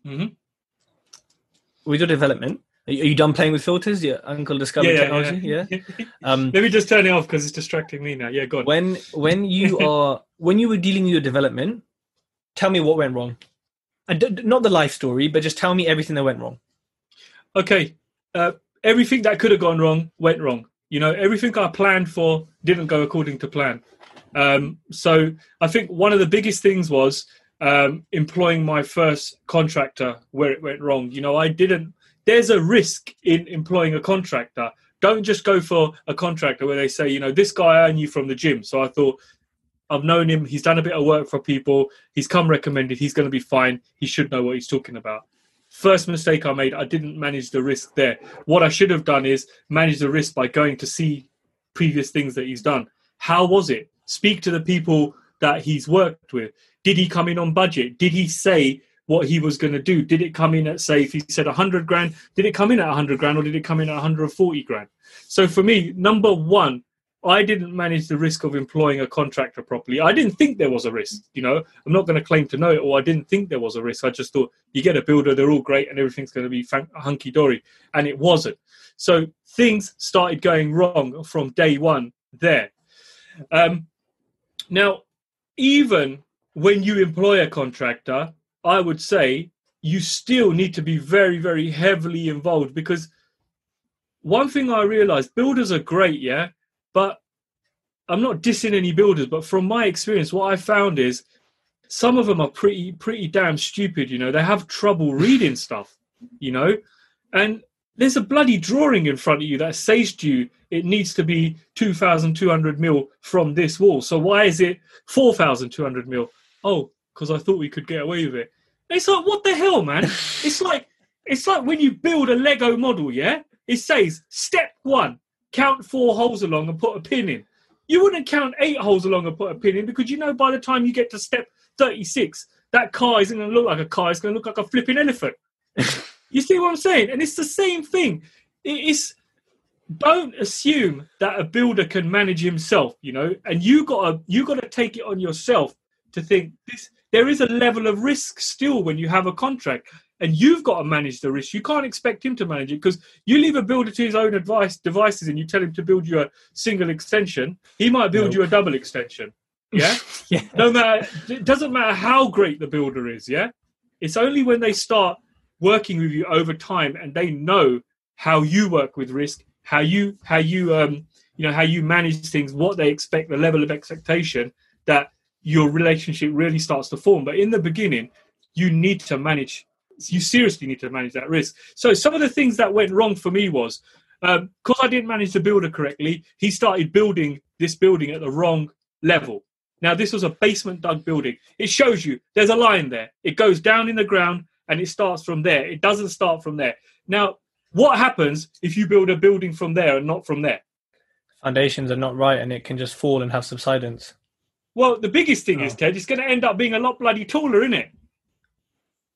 Speaker 3: hmm
Speaker 2: with your development, are you, done playing with filters? Your uncle discovered technology, yeah. Um,
Speaker 3: Let me just turn it off because it's distracting me now. Yeah, go on.
Speaker 2: when when you are when you were dealing with your development tell me what went wrong and not the life story but just tell me everything that went wrong
Speaker 3: okay, uh, everything that could have gone wrong went wrong. You know, everything I planned for didn't go according to plan. Um, so I think one of the biggest things was um, employing my first contractor where it went wrong. You know, I didn't. There's a risk in employing a contractor. Don't just go for a contractor where they say, you know, this guy I knew from the gym. So I thought, I've known him. He's done a bit of work for people. He's come recommended. He's going to be fine. He should know what he's talking about. First mistake I made, I didn't manage the risk there. What I should have done is manage the risk by going to see previous things that he's done. How was it? Speak to the people that he's worked with. Did he come in on budget? Did he say what he was going to do? Did it come in at, say, if he said 100 grand, did it come in at 100 grand or did it come in at 140 grand? So for me, number one, I didn't manage the risk of employing a contractor properly. I didn't think there was a risk. You know, I'm not going to claim to know it, or I didn't think there was a risk. I just thought you get a builder, they're all great, and everything's going to be hunky dory, and it wasn't. So things started going wrong from day one there. Um, now, even when you employ a contractor, I would say you still need to be very, very heavily involved because one thing I realized builders are great, yeah, but I'm not dissing any builders, but from my experience, what I found is some of them are pretty, pretty damn stupid. You know, they have trouble reading stuff. You know, and there's a bloody drawing in front of you that says to you it needs to be 2,200 mil from this wall. So why is it 4,200 mil? Oh, because I thought we could get away with it. It's like what the hell, man? it's like it's like when you build a Lego model, yeah. It says step one, count four holes along and put a pin in. You wouldn't count eight holes along and put a pin in because you know by the time you get to step 36, that car isn't going to look like a car. It's going to look like a flipping elephant. you see what I'm saying? And it's the same thing. It's don't assume that a builder can manage himself, you know, and you gotta you gotta take it on yourself to think this there is a level of risk still when you have a contract and you've got to manage the risk. You can't expect him to manage it because you leave a builder to his own advice devices and you tell him to build you a single extension, he might build nope. you a double extension. Yeah?
Speaker 2: yeah.
Speaker 3: No matter it doesn't matter how great the builder is, yeah? It's only when they start working with you over time and they know how you work with risk, how you how you um you know how you manage things, what they expect, the level of expectation that your relationship really starts to form. But in the beginning, you need to manage you seriously need to manage that risk. So some of the things that went wrong for me was because um, I didn't manage the builder correctly, he started building this building at the wrong level. Now this was a basement dug building. It shows you there's a line there. It goes down in the ground and it starts from there. It doesn't start from there. Now, what happens if you build a building from there and not from there?
Speaker 2: Foundations are not right and it can just fall and have subsidence.
Speaker 3: Well, the biggest thing oh. is, Tej, it's going to end up being a lot bloody taller, isn't it?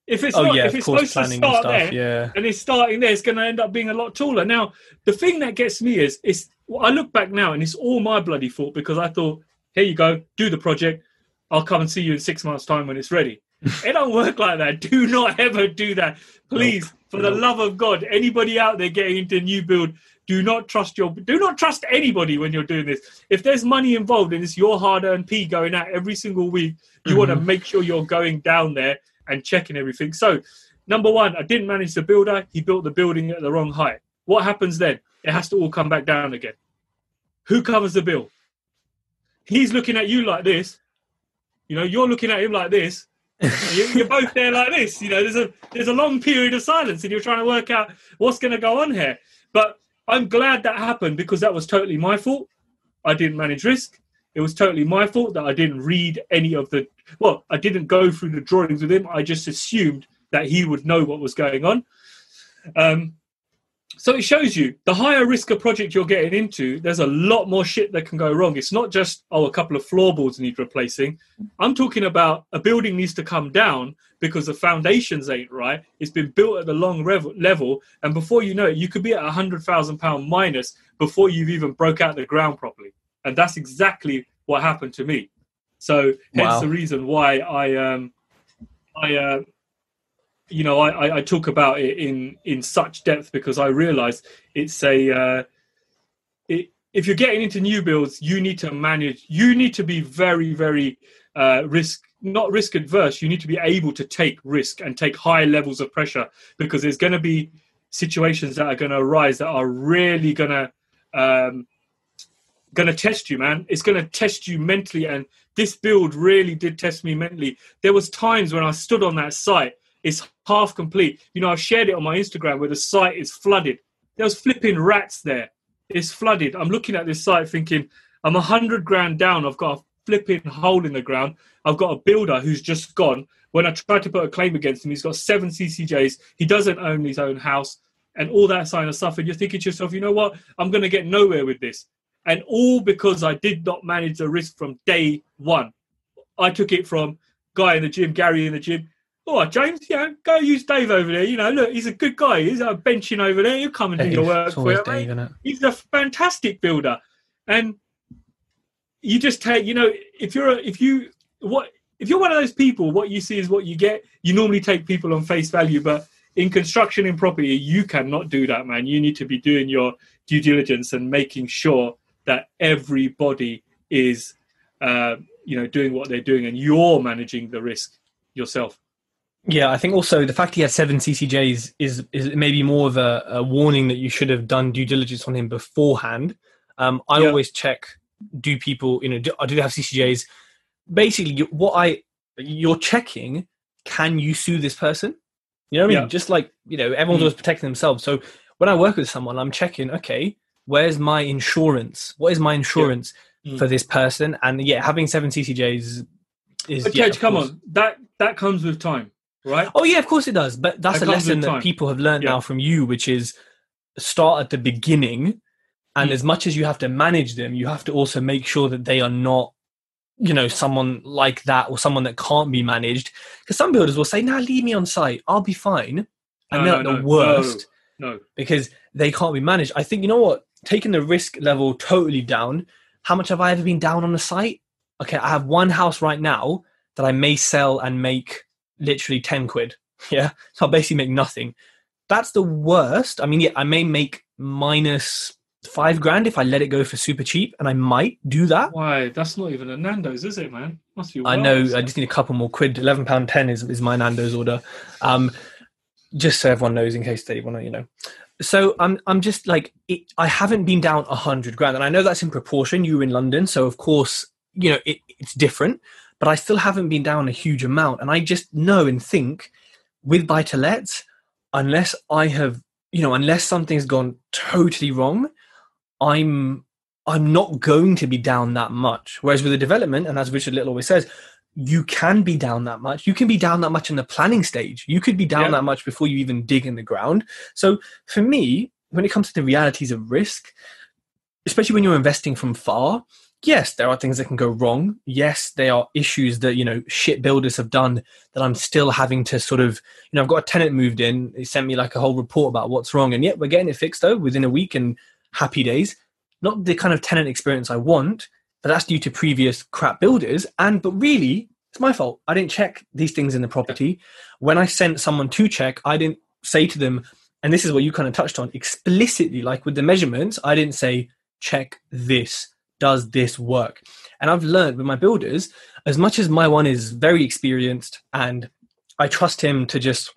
Speaker 3: If it's oh, not, yeah, if it's supposed to start there
Speaker 2: yeah.
Speaker 3: and it's starting there, it's going to end up being a lot taller. Now, the thing that gets me is, is I look back now and it's all my bloody fault because I thought, here you go, do the project. I'll come and see you in six months' time when it's ready. it don't work like that. Do not ever do that, please. Nope. For nope. the love of God, anybody out there getting into new build, do not trust your do not trust anybody when you're doing this. If there's money involved and it's your hard-earned P going out every single week, you mm-hmm. want to make sure you're going down there and checking everything. So, number one, I didn't manage the builder. He built the building at the wrong height. What happens then? It has to all come back down again. Who covers the bill? He's looking at you like this. You know, you're looking at him like this. you're both there like this. You know, there's a there's a long period of silence, and you're trying to work out what's going to go on here. But I'm glad that happened because that was totally my fault. I didn't manage risk. It was totally my fault that I didn't read any of the. Well, I didn't go through the drawings with him. I just assumed that he would know what was going on. Um, so it shows you the higher risk a project you're getting into, there's a lot more shit that can go wrong. It's not just, oh, a couple of floorboards need replacing. I'm talking about a building needs to come down because the foundations ain't right. It's been built at the long rev- level. And before you know it, you could be at a £100,000 minus before you've even broke out the ground properly and that's exactly what happened to me. So hence wow. the reason why I um I uh, you know I, I talk about it in in such depth because I realize it's a uh, it, if you're getting into new builds, you need to manage. You need to be very very uh, risk not risk adverse. You need to be able to take risk and take high levels of pressure because there's going to be situations that are going to arise that are really going to um, going to test you, man. It's going to test you mentally. And this build really did test me mentally. There was times when I stood on that site. It's half complete. You know, I've shared it on my Instagram where the site is flooded. There was flipping rats there. It's flooded. I'm looking at this site thinking, I'm a hundred grand down. I've got a flipping hole in the ground. I've got a builder who's just gone. When I tried to put a claim against him, he's got seven CCJs. He doesn't own his own house and all that kind of stuff. And you're thinking to yourself, you know what? I'm going to get nowhere with this and all because I did not manage the risk from day one. I took it from guy in the gym, Gary in the gym. All right, James, yeah, go use Dave over there. You know, look, he's a good guy. He's a benching over there. He'll come and do your work for you. Dave, he's a fantastic builder, and you just take. You know, if you're a, if you what if you're one of those people, what you see is what you get. You normally take people on face value, but in construction in property, you cannot do that, man. You need to be doing your due diligence and making sure that everybody is uh, you know doing what they're doing and you're managing the risk yourself
Speaker 2: yeah i think also the fact he has seven ccjs is is maybe more of a, a warning that you should have done due diligence on him beforehand um, i yeah. always check do people you know do, do they have ccjs basically what i you're checking can you sue this person you know what i mean yeah. just like you know everyone's mm. always protecting themselves so when i work with someone i'm checking okay where's my insurance? What is my insurance yeah. mm. for this person? And yeah, having seven CCJs is.
Speaker 3: But
Speaker 2: yeah,
Speaker 3: come course. on, that that comes with time, right?
Speaker 2: Oh yeah, of course it does. But that's that a lesson that people have learned yeah. now from you, which is start at the beginning. And mm. as much as you have to manage them, you have to also make sure that they are not you know someone like that or someone that can't be managed because some builders will say nah leave me on site i'll be fine and
Speaker 3: No,
Speaker 2: they're
Speaker 3: no,
Speaker 2: the
Speaker 3: no,
Speaker 2: worst
Speaker 3: No.
Speaker 2: because they can't be managed. I think you know what, taking the risk level totally down. How much have I ever been down on the site? Okay, I have one house right now that I may sell and make literally ten quid. Yeah, so I'll basically make nothing. That's the worst. I mean, yeah, I may make minus five grand if I let it go for super cheap, and I might do that.
Speaker 3: Why? That's not even a Nando's, is it, man? Must be.
Speaker 2: I know. I just need a couple more quid. Eleven pound ten is is my Nando's order. Um, just so everyone knows, in case they want to, you know. So I'm I'm just like it, I haven't been down a hundred grand, and I know that's in proportion. You were in London, so of course you know it, it's different. But I still haven't been down a huge amount, and I just know and think with buy to lets, unless I have you know unless something's gone totally wrong, I'm I'm not going to be down that much. Whereas with a development, and as Richard Little always says, you can be down that much. You can be down that much in the planning stage. You could be down
Speaker 3: Yeah.
Speaker 2: that much before you even dig in the ground. So for me, when it comes to the realities of risk, especially when you're investing from far, yes, there are things that can go wrong. Yes, there are issues that, you know, shit builders have done that I'm still having to sort of, you know, I've got a tenant moved in. They sent me like a whole report about what's wrong. And yet we're getting it fixed though within a week and happy days. Not the kind of tenant experience I want, but that's due to previous crap builders. And but really, it's my fault. I didn't check these things in the property. When I sent someone to check, I didn't say to them, and this is what you kind of touched on explicitly, like with the measurements, I didn't say, check this. Does this work? And I've learned with my builders, as much as my one is very experienced and I trust him to just,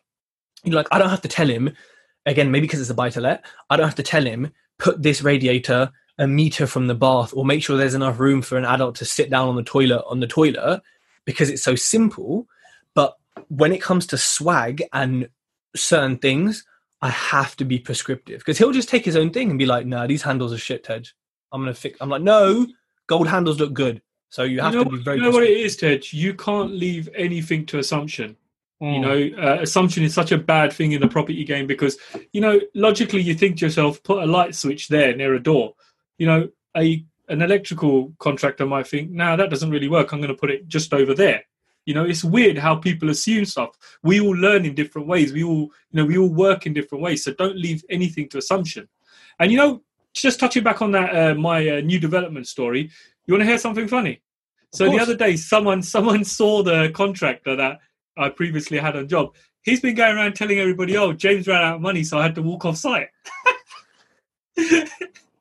Speaker 2: like, I don't have to tell him, again, maybe because it's a buy to let, I don't have to tell him, put this radiator a meter from the bath or make sure there's enough room for an adult to sit down on the toilet on the toilet because it's so simple. But when it comes to swag and certain things, I have to be prescriptive because he'll just take his own thing and be like, "Nah, these handles are shit, Tej. I'm gonna fix." I'm like, "No, gold handles look good." So you have
Speaker 3: you know,
Speaker 2: to be very.
Speaker 3: you know what it is, prescriptive. Tej? You can't leave anything to assumption. You
Speaker 2: Mm.
Speaker 3: know, uh, assumption is such a bad thing in the property game because, you know, logically you think to yourself, put a light switch there near a door. You know, a an electrical contractor might think, no, that doesn't really work. I'm going to put it just over there. You know, it's weird how people assume stuff. We all learn in different ways. We all, you know, we all work in different ways. So don't leave anything to assumption. And you know, just touching back on that, uh, my uh, new development story. You want to hear something funny? So the other day, someone someone saw the contractor that I previously had on job. He's been going around telling everybody, "Oh, James ran out of money, so I had to walk off site."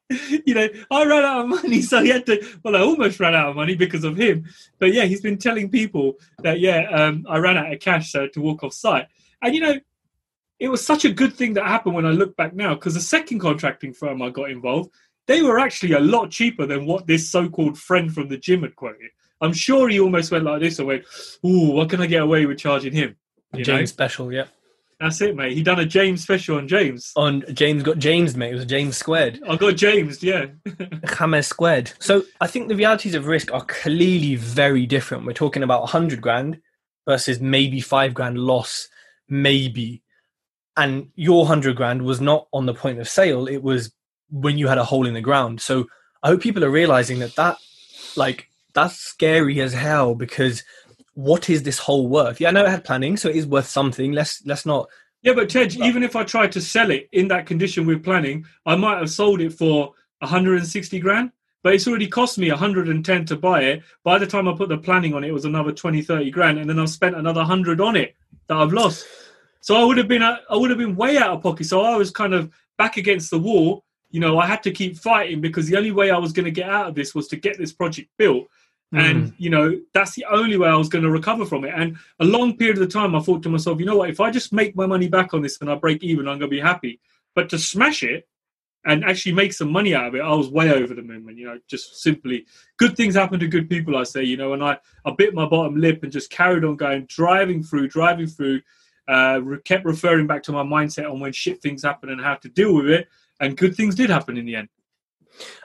Speaker 3: you know, I ran out of money, so he had to. Well, I almost ran out of money because of him. But yeah, he's been telling people that yeah, um, I ran out of cash, so to walk off site. And you know, it was such a good thing that happened when I look back now, because the second contracting firm I got involved, they were actually a lot cheaper than what this so-called friend from the gym had quoted. I'm sure he almost went like this and went, "Ooh, what can I get away with charging him?" You know?
Speaker 2: James special, yeah.
Speaker 3: That's it, mate. He done a James special on James.
Speaker 2: On James got James, mate. It was James squared.
Speaker 3: I got James, yeah.
Speaker 2: James squared. So I think the realities of risk are clearly very different. We're talking about 100 grand versus maybe five grand loss, maybe. And your 100 grand was not on the point of sale, it was when you had a hole in the ground. So I hope people are realizing that that, like, that's scary as hell because what is this whole worth? Yeah, I know it had planning, so it is worth something. Let's let's not
Speaker 3: Yeah, but Tej, even if I tried to sell it in that condition with planning, I might have sold it for 160 grand. But it's already cost me 110 to buy it. By the time I put the planning on it, it was another 20, 30 grand, and then I've spent another 100 on it that I've lost. So I would have been uh, I would have been way out of pocket. So I was kind of back against the wall. You know, I had to keep fighting because the only way I was going to get out of this was to get this project built. And you know that's the only way I was going to recover from it. And a long period of the time, I thought to myself, you know what? If I just make my money back on this and I break even, I'm going to be happy. But to smash it and actually make some money out of it, I was way over the moon. And you know, just simply good things happen to good people. I say, you know, and I I bit my bottom lip and just carried on going, driving through, driving through. Uh, re- kept referring back to my mindset on when shit things happen and how to deal with it. And good things did happen in the end.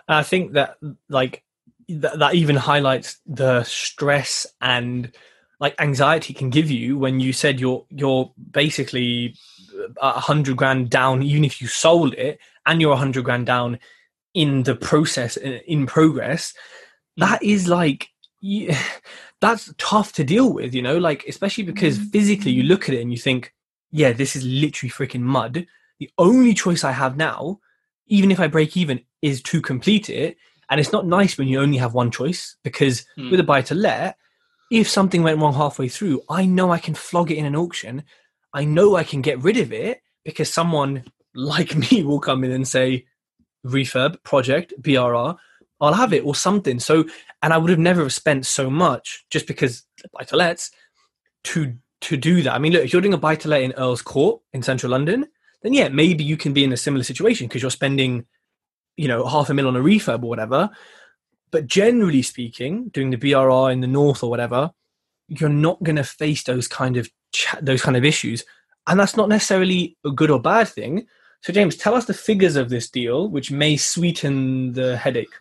Speaker 2: I think that like th- that even highlights the stress and like anxiety can give you when you said you're you're basically uh, a hundred grand down even if you sold it and you're a hundred grand down in the process in in progress mm. that is like you, that's tough to deal with you know like especially because mm. physically you look at it and you think yeah, this is literally freaking mud. The only choice I have now, even if I break even, is to complete it. And it's not nice when you only have one choice because
Speaker 3: Mm.
Speaker 2: with a buy to let, if something went wrong halfway through, I know I can flog it in an auction. I know I can get rid of it because someone like me will come in and say, refurb, project, BRR, I'll have it or something. So, and I would have never spent so much just because buy to lets to to do that. I mean, look, if you're doing a buy to let in Earl's Court in central London, then yeah, maybe you can be in a similar situation because you're spending, you know, half a mil on a refurb or whatever. But generally speaking, doing the BRR in the north or whatever, you're not going to face those kind of cha- those kind of issues, and that's not necessarily a good or bad thing. So, James, tell us the figures of this deal, which may sweeten the headache.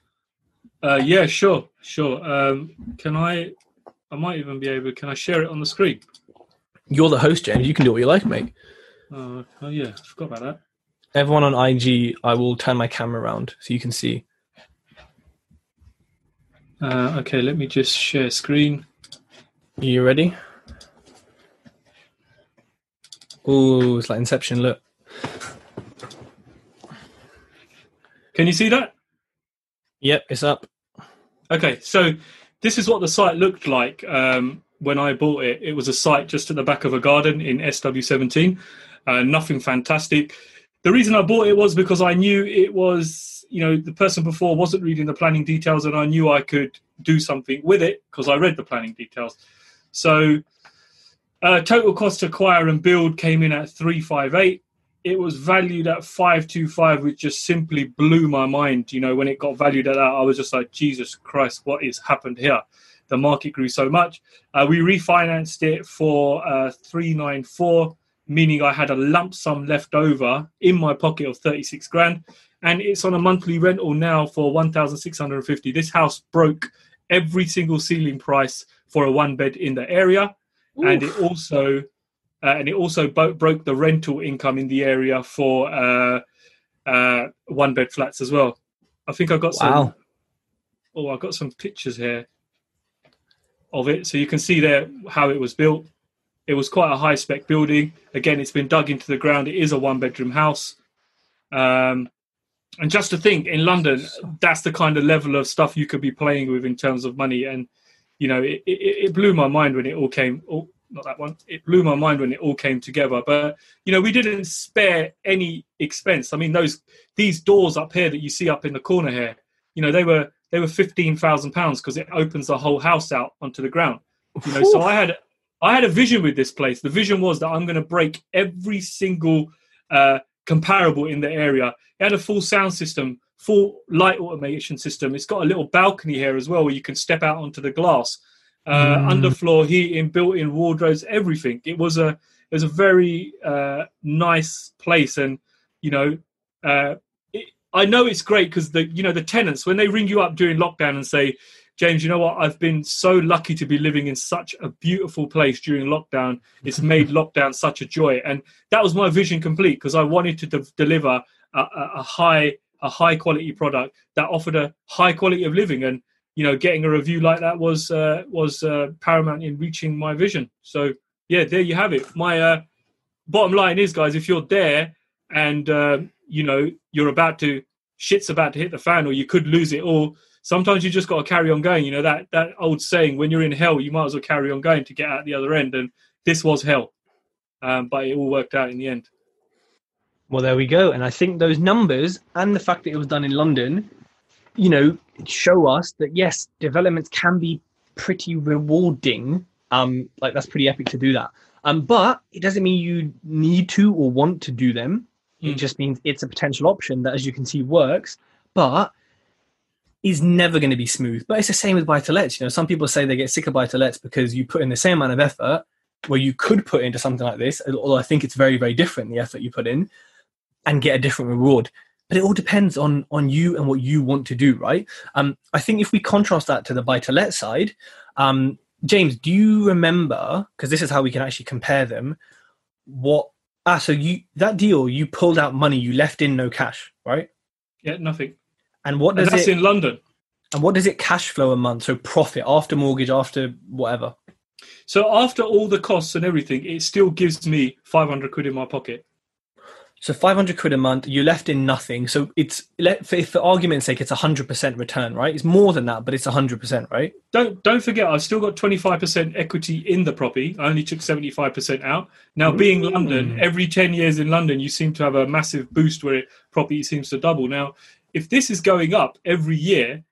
Speaker 3: Uh, yeah, sure, sure. Um, can I? I might even be able. Can I share it on the screen?
Speaker 2: You're the host, James. You can do what you like, mate.
Speaker 3: Oh, oh yeah, I forgot about that.
Speaker 2: Everyone on IG, I will turn my camera around so you can see.
Speaker 3: Uh, okay, let me just share screen.
Speaker 2: You ready? Oh, it's like Inception. Look.
Speaker 3: Can you see that?
Speaker 2: Yep, it's up.
Speaker 3: Okay, so this is what the site looked like um, when I bought it. It was a site just at the back of a garden in SW17. Uh, nothing fantastic. The reason I bought it was because I knew it was, you know, the person before wasn't reading the planning details, and I knew I could do something with it because I read the planning details. So, uh, total cost to acquire and build came in at three five eight. It was valued at five two five, which just simply blew my mind. You know, when it got valued at that, I was just like, Jesus Christ, what has happened here? The market grew so much. Uh, we refinanced it for uh, three nine four, meaning I had a lump sum left over in my pocket of thirty six grand, and it's on a monthly rental now for one thousand six hundred and fifty. This house broke every single ceiling price for a one bed in the area, and it also uh, and it also bo- broke the rental income in the area for uh, uh, one bed flats as well. I think I got some. Oh, I got some pictures here of it, so you can see there how it was built. It was quite a high spec building. Again, it's been dug into the ground. It is a one bedroom house. Um, and just to think, in London, that's the kind of level of stuff you could be playing with in terms of money. And you know, it, it, it blew my mind when it all came. Oh, not that one. It blew my mind when it all came together. But you know, we didn't spare any expense. I mean, those these doors up here that you see up in the corner here, you know, they were they were fifteen thousand pounds because it opens the whole house out onto the ground. You know, so I had I had a vision with this place. The vision was that I'm going to break every single uh, comparable in the area. It had a full sound system, full light automation system. It's got a little balcony here as well where you can step out onto the glass. Uh,
Speaker 2: Mm.
Speaker 3: Underfloor heating, built-in wardrobes, everything. It was a it was a very uh, nice place, and you know, uh, it, I know it's great because the you know the tenants when they ring you up during lockdown and say, James, you know what? I've been so lucky to be living in such a beautiful place during lockdown. It's made lockdown such a joy, and that was my vision complete because I wanted to de- deliver a, a, a high a high quality product that offered a high quality of living. And you know, getting a review like that was uh, was uh, paramount in reaching my vision. So yeah, there you have it. My uh, bottom line is, guys, if you're there and uh, you know you're about to shit's about to hit the fan, or you could lose it all. Sometimes you just got to carry on going. You know that that old saying: when you're in hell, you might as well carry on going to get out the other end. And this was hell, um, but it all worked out in the end.
Speaker 2: Well, there we go. And I think those numbers and the fact that it was done in London, you know, show us that yes, developments can be pretty rewarding. Um, like that's pretty epic to do that. Um, but it doesn't mean you need to or want to do them. It
Speaker 3: Mm.
Speaker 2: just means it's a potential option that, as you can see, works, but is never going to be smooth. But it's the same with buy to lets. You know, some people say they get sick of buy to lets because you put in the same amount of effort where you could put into something like this. Although I think it's very, very different the effort you put in and get a different reward. But it all depends on on you and what you want to do, right? Um, I think if we contrast that to the buy to let side, um, James, do you remember? Because this is how we can actually compare them. What ah, so you that deal you pulled out money, you left in no cash, right?
Speaker 3: Yeah, nothing.
Speaker 2: And what
Speaker 3: And
Speaker 2: does
Speaker 3: that's
Speaker 2: it
Speaker 3: in London.
Speaker 2: and what does it cash flow a month? So profit after mortgage, after whatever.
Speaker 3: So after all the costs and everything, it still gives me 500 quid in my pocket.
Speaker 2: So 500 quid a month, you're left in nothing. So it's, for, for argument's sake, it's 100% return, right? It's more than that, but it's 100%, right?
Speaker 3: Don't don't forget, I've still got 25% equity in the property. I only took 75% out. Now, being London, every 10 years in London, you seem to have a massive boost where it, property seems to double. Now, if this is going up every year,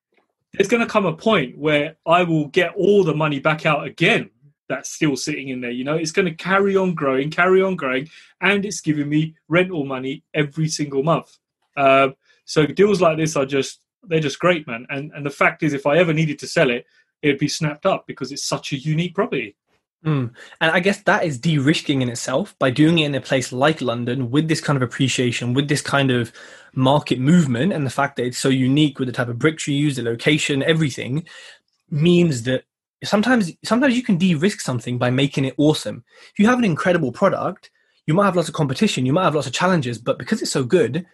Speaker 3: there's going to come a point where I will get all the money back out again that's still sitting in there. You know, it's going to carry on growing, carry on growing, and it's giving me rental money every single month. Uh, so deals like this are just they're just great, man. And and the fact is, if I ever needed to sell it, it'd be snapped up because it's such a unique property.
Speaker 2: Mm. And I guess that is de-risking in itself by doing it in a place like London with this kind of appreciation, with this kind of market movement, and the fact that it's so unique with the type of bricks you use, the location, everything means that sometimes sometimes you can de-risk something by making it awesome. If you have an incredible product, you might have lots of competition, you might have lots of challenges, but because it's so good,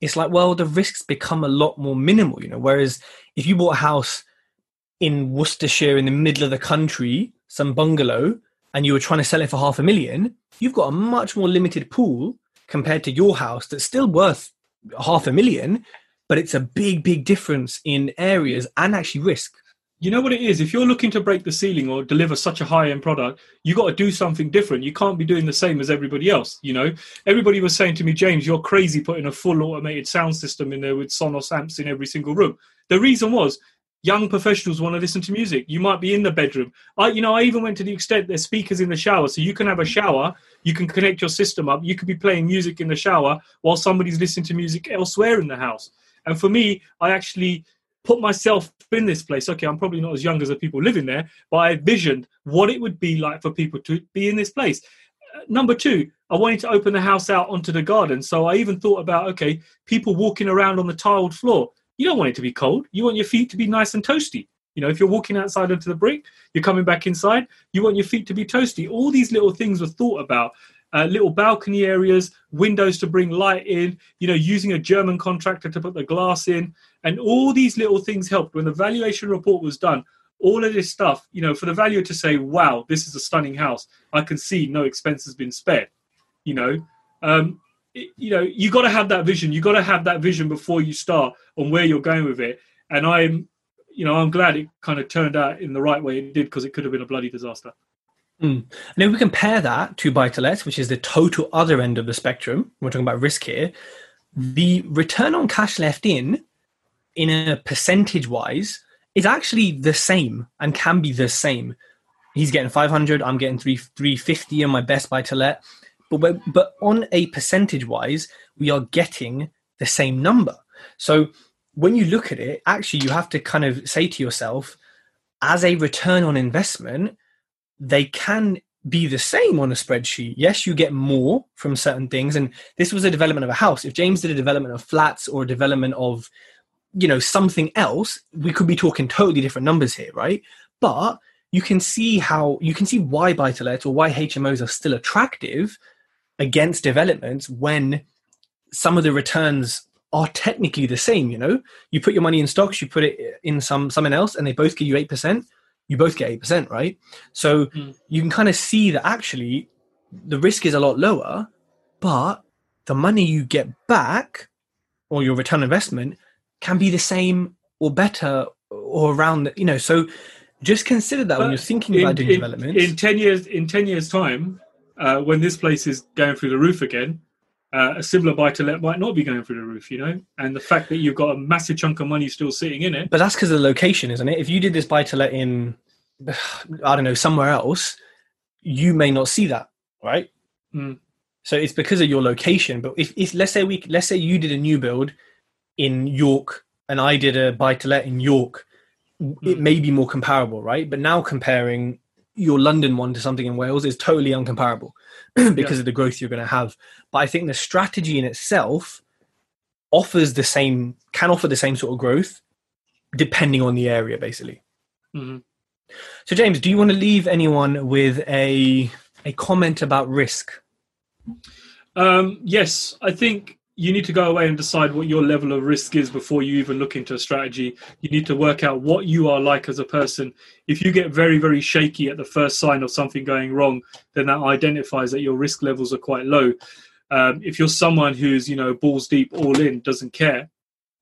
Speaker 2: it's like well the risks become a lot more minimal, you know. Whereas if you bought a house in Worcestershire in the middle of the country, some bungalow, and you were trying to sell it for half a million, you've got a much more limited pool compared to your house that's still worth half a million, but it's a big, big difference in areas and actually risk.
Speaker 3: You know what it is? If you're looking to break the ceiling or deliver such a high end product you got to do something different. You can't be doing the same as everybody else you know? Everybody was saying to me james you're crazy putting a full automated sound system in there with sonos amps in every single room. The reason was young professionals want to listen to music you might be in the bedroom i you know i even went to the extent there's speakers in the shower so you can have a shower you can connect your system up you could be playing music in the shower while somebody's listening to music elsewhere in the house and for me i actually put myself in this place. Okay, I'm probably not as young as the people living there, but I envisioned what it would be like for people to be in this place. Uh, number two, I wanted to open the house out onto the garden. So I even thought about, okay, people walking around on the tiled floor. You don't want it to be cold. You want your feet to be nice and toasty. You know, if you're walking outside onto the brick, you're coming back inside, you want your feet to be toasty. All these little things were thought about uh, little balcony areas, windows to bring light in, you know, using a German contractor to put the glass in. And all these little things helped. When the valuation report was done, all of this stuff, you know, for the valuer to say, wow, this is a stunning house, I can see no expense has been spared, you know. Um, you know, you got to have that vision. You got to have that vision before you start on where you're going with it. And I'm, you know, I'm glad it kind of turned out in the right way it did because it could have been a bloody disaster.
Speaker 2: Mm. And if we compare that to buy to let, which is the total other end of the spectrum, we're talking about risk here, the return on cash left in, in a percentage wise, is actually the same and can be the same. He's getting 500, I'm getting 3, 350 on my best buy to let. But, but on a percentage wise, we are getting the same number. So when you look at it, actually, you have to kind of say to yourself, as a return on investment, they can be the same on a spreadsheet. Yes, you get more from certain things. And this was a development of a house. If James did a development of flats or a development of, you know, something else, we could be talking totally different numbers here, right? But you can see how you can see why buy to let or why HMOs are still attractive against developments when some of the returns are technically the same, you know? You put your money in stocks, you put it in some someone else and they both give you eight percent you both get 8%, right? So mm. you can kind of see that actually the risk is a lot lower, but the money you get back or your return investment can be the same or better or around, the, you know, so just consider that but when you're thinking in, about doing
Speaker 3: in,
Speaker 2: developments.
Speaker 3: In 10 years, in 10 years time, uh, when this place is going through the roof again, uh, a similar buy to let might not be going through the roof, you know? And the fact that you've got a massive chunk of money still sitting in it.
Speaker 2: But that's because of the location, isn't it? If you did this buy to let in, I don't know, somewhere else, you may not see that, right?
Speaker 3: Mm.
Speaker 2: So it's because of your location. But if, if let's say we let's say you did a new build in York and I did a buy to let in York, mm. it may be more comparable, right? But now comparing your London one to something in Wales is totally uncomparable because yeah. of the growth you're going to have. But I think the strategy in itself offers the same, can offer the same sort of growth depending on the area, basically.
Speaker 3: Mm-hmm.
Speaker 2: So, James, do you want to leave anyone with a a comment about risk?
Speaker 3: Um, yes, I think you need to go away and decide what your level of risk is before you even look into a strategy. You need to work out what you are like as a person. If you get very, very shaky at the first sign of something going wrong, then that identifies that your risk levels are quite low. Um, if you're someone who's, you know, balls deep, all in, doesn't care,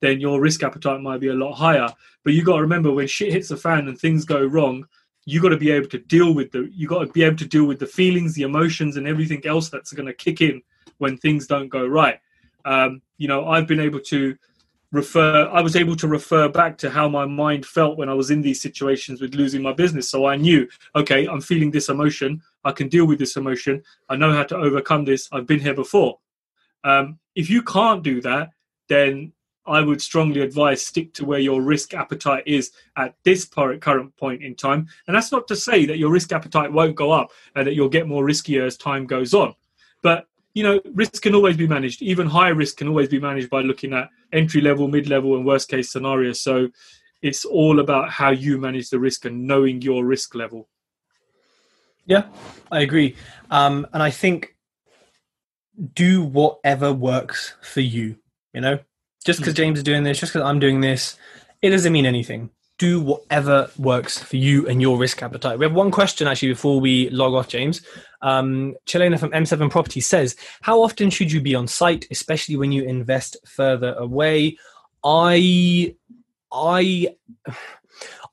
Speaker 3: then your risk appetite might be a lot higher. But you got to remember when shit hits the fan and things go wrong, you got to be able to deal with the you got to be able to deal with the feelings, the emotions, and everything else that's going to kick in when things don't go right. Um, you know, I've been able to refer. I was able to refer back to how my mind felt when I was in these situations with losing my business. So I knew, okay, I'm feeling this emotion. I can deal with this emotion. I know how to overcome this. I've been here before. Um, if you can't do that, then I would strongly advise stick to where your risk appetite is at this current point in time. And that's not to say that your risk appetite won't go up and that you'll get more riskier as time goes on. But you know, risk can always be managed. Even high risk can always be managed by looking at entry level, mid level, and worst case scenarios. So it's all about how you manage the risk and knowing your risk level.
Speaker 2: Yeah, I agree. Um, and I think do whatever works for you. You know, just because James is doing this, just because I'm doing this, it doesn't mean anything. Do whatever works for you and your risk appetite. We have one question actually before we log off, James. Um, Chelena from M7 Property says, How often should you be on site, especially when you invest further away? I, I,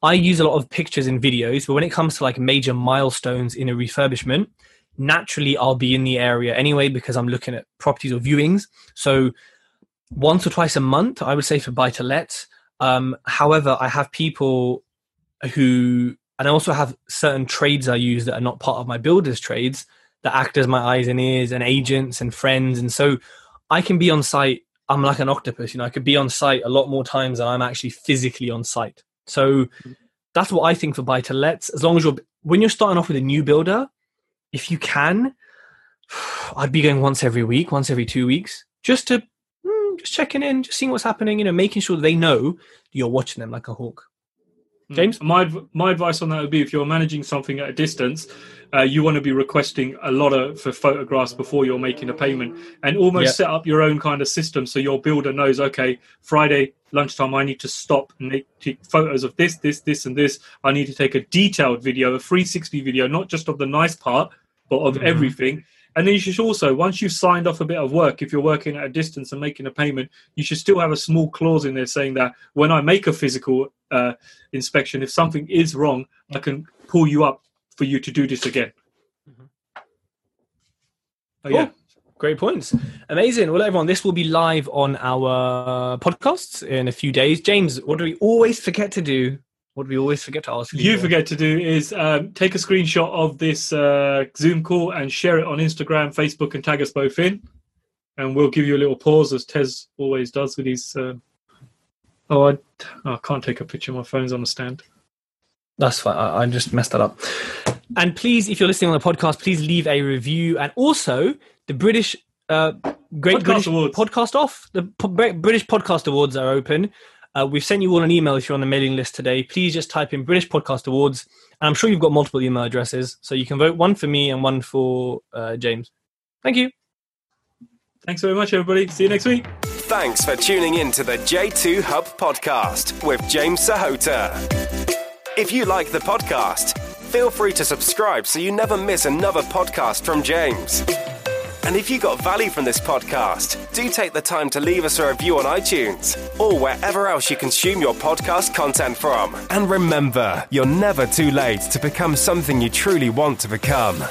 Speaker 2: I use a lot of pictures and videos, but when it comes to like major milestones in a refurbishment, naturally I'll be in the area anyway because I'm looking at properties or viewings. So once or twice a month, I would say for buy to let. Um, however, I have people who, and I also have certain trades I use that are not part of my builder's trades that act as my eyes and ears and agents and friends. And so I can be on site. I'm like an octopus, you know, I could be on site a lot more times than I'm actually physically on site. So that's what I think for buy to lets. As long as you're, when you're starting off with a new builder, if you can, I'd be going once every week, once every two weeks, just to just checking in, just seeing what's happening, you know, making sure they know you're watching them like a hawk. Hmm. James?
Speaker 3: My my advice on that would be if you're managing something at a distance, uh, you want to be requesting a lot of for photographs before you're making a payment, and almost yeah. set up your own kind of system so your builder knows. Okay, Friday lunchtime, I need to stop and take photos of this, this, this, and this. I need to take a detailed video, a 360 video, not just of the nice part, but of mm-hmm. everything. And then you should also, once you've signed off a bit of work, if you're working at a distance and making a payment, you should still have a small clause in there saying that when I make a physical uh, inspection, if something is wrong, I can pull you up for you to do this again. Mm-hmm.
Speaker 2: Oh, yeah. Great points. Amazing. Well, everyone, this will be live on our podcasts in a few days. James, what do we always forget to do what we always forget to ask
Speaker 3: you, you forget to do is um, take a screenshot of this uh, Zoom call and share it on Instagram, Facebook, and tag us both in. And we'll give you a little pause, as Tej always does with his. Uh... Oh, I, oh, I can't take a picture. My phone's on the stand.
Speaker 2: That's fine. I, I just messed that up. And please, if you're listening on the podcast, please leave a review. And also, the British uh, Great podcast British Awards. Podcast Off, the P- British Podcast Awards are open. Uh, we've sent you all an email if you're on the mailing list today. Please just type in British Podcast Awards. And I'm sure you've got multiple email addresses. So you can vote one for me and one for uh, James. Thank you.
Speaker 3: Thanks very much, everybody. See you next week.
Speaker 1: Thanks for tuning in to the J2 Hub podcast with James Sahota. If you like the podcast, feel free to subscribe so you never miss another podcast from James. And if you got value from this podcast, do take the time to leave us a review on iTunes or wherever else you consume your podcast content from. And remember, you're never too late to become something you truly want to become.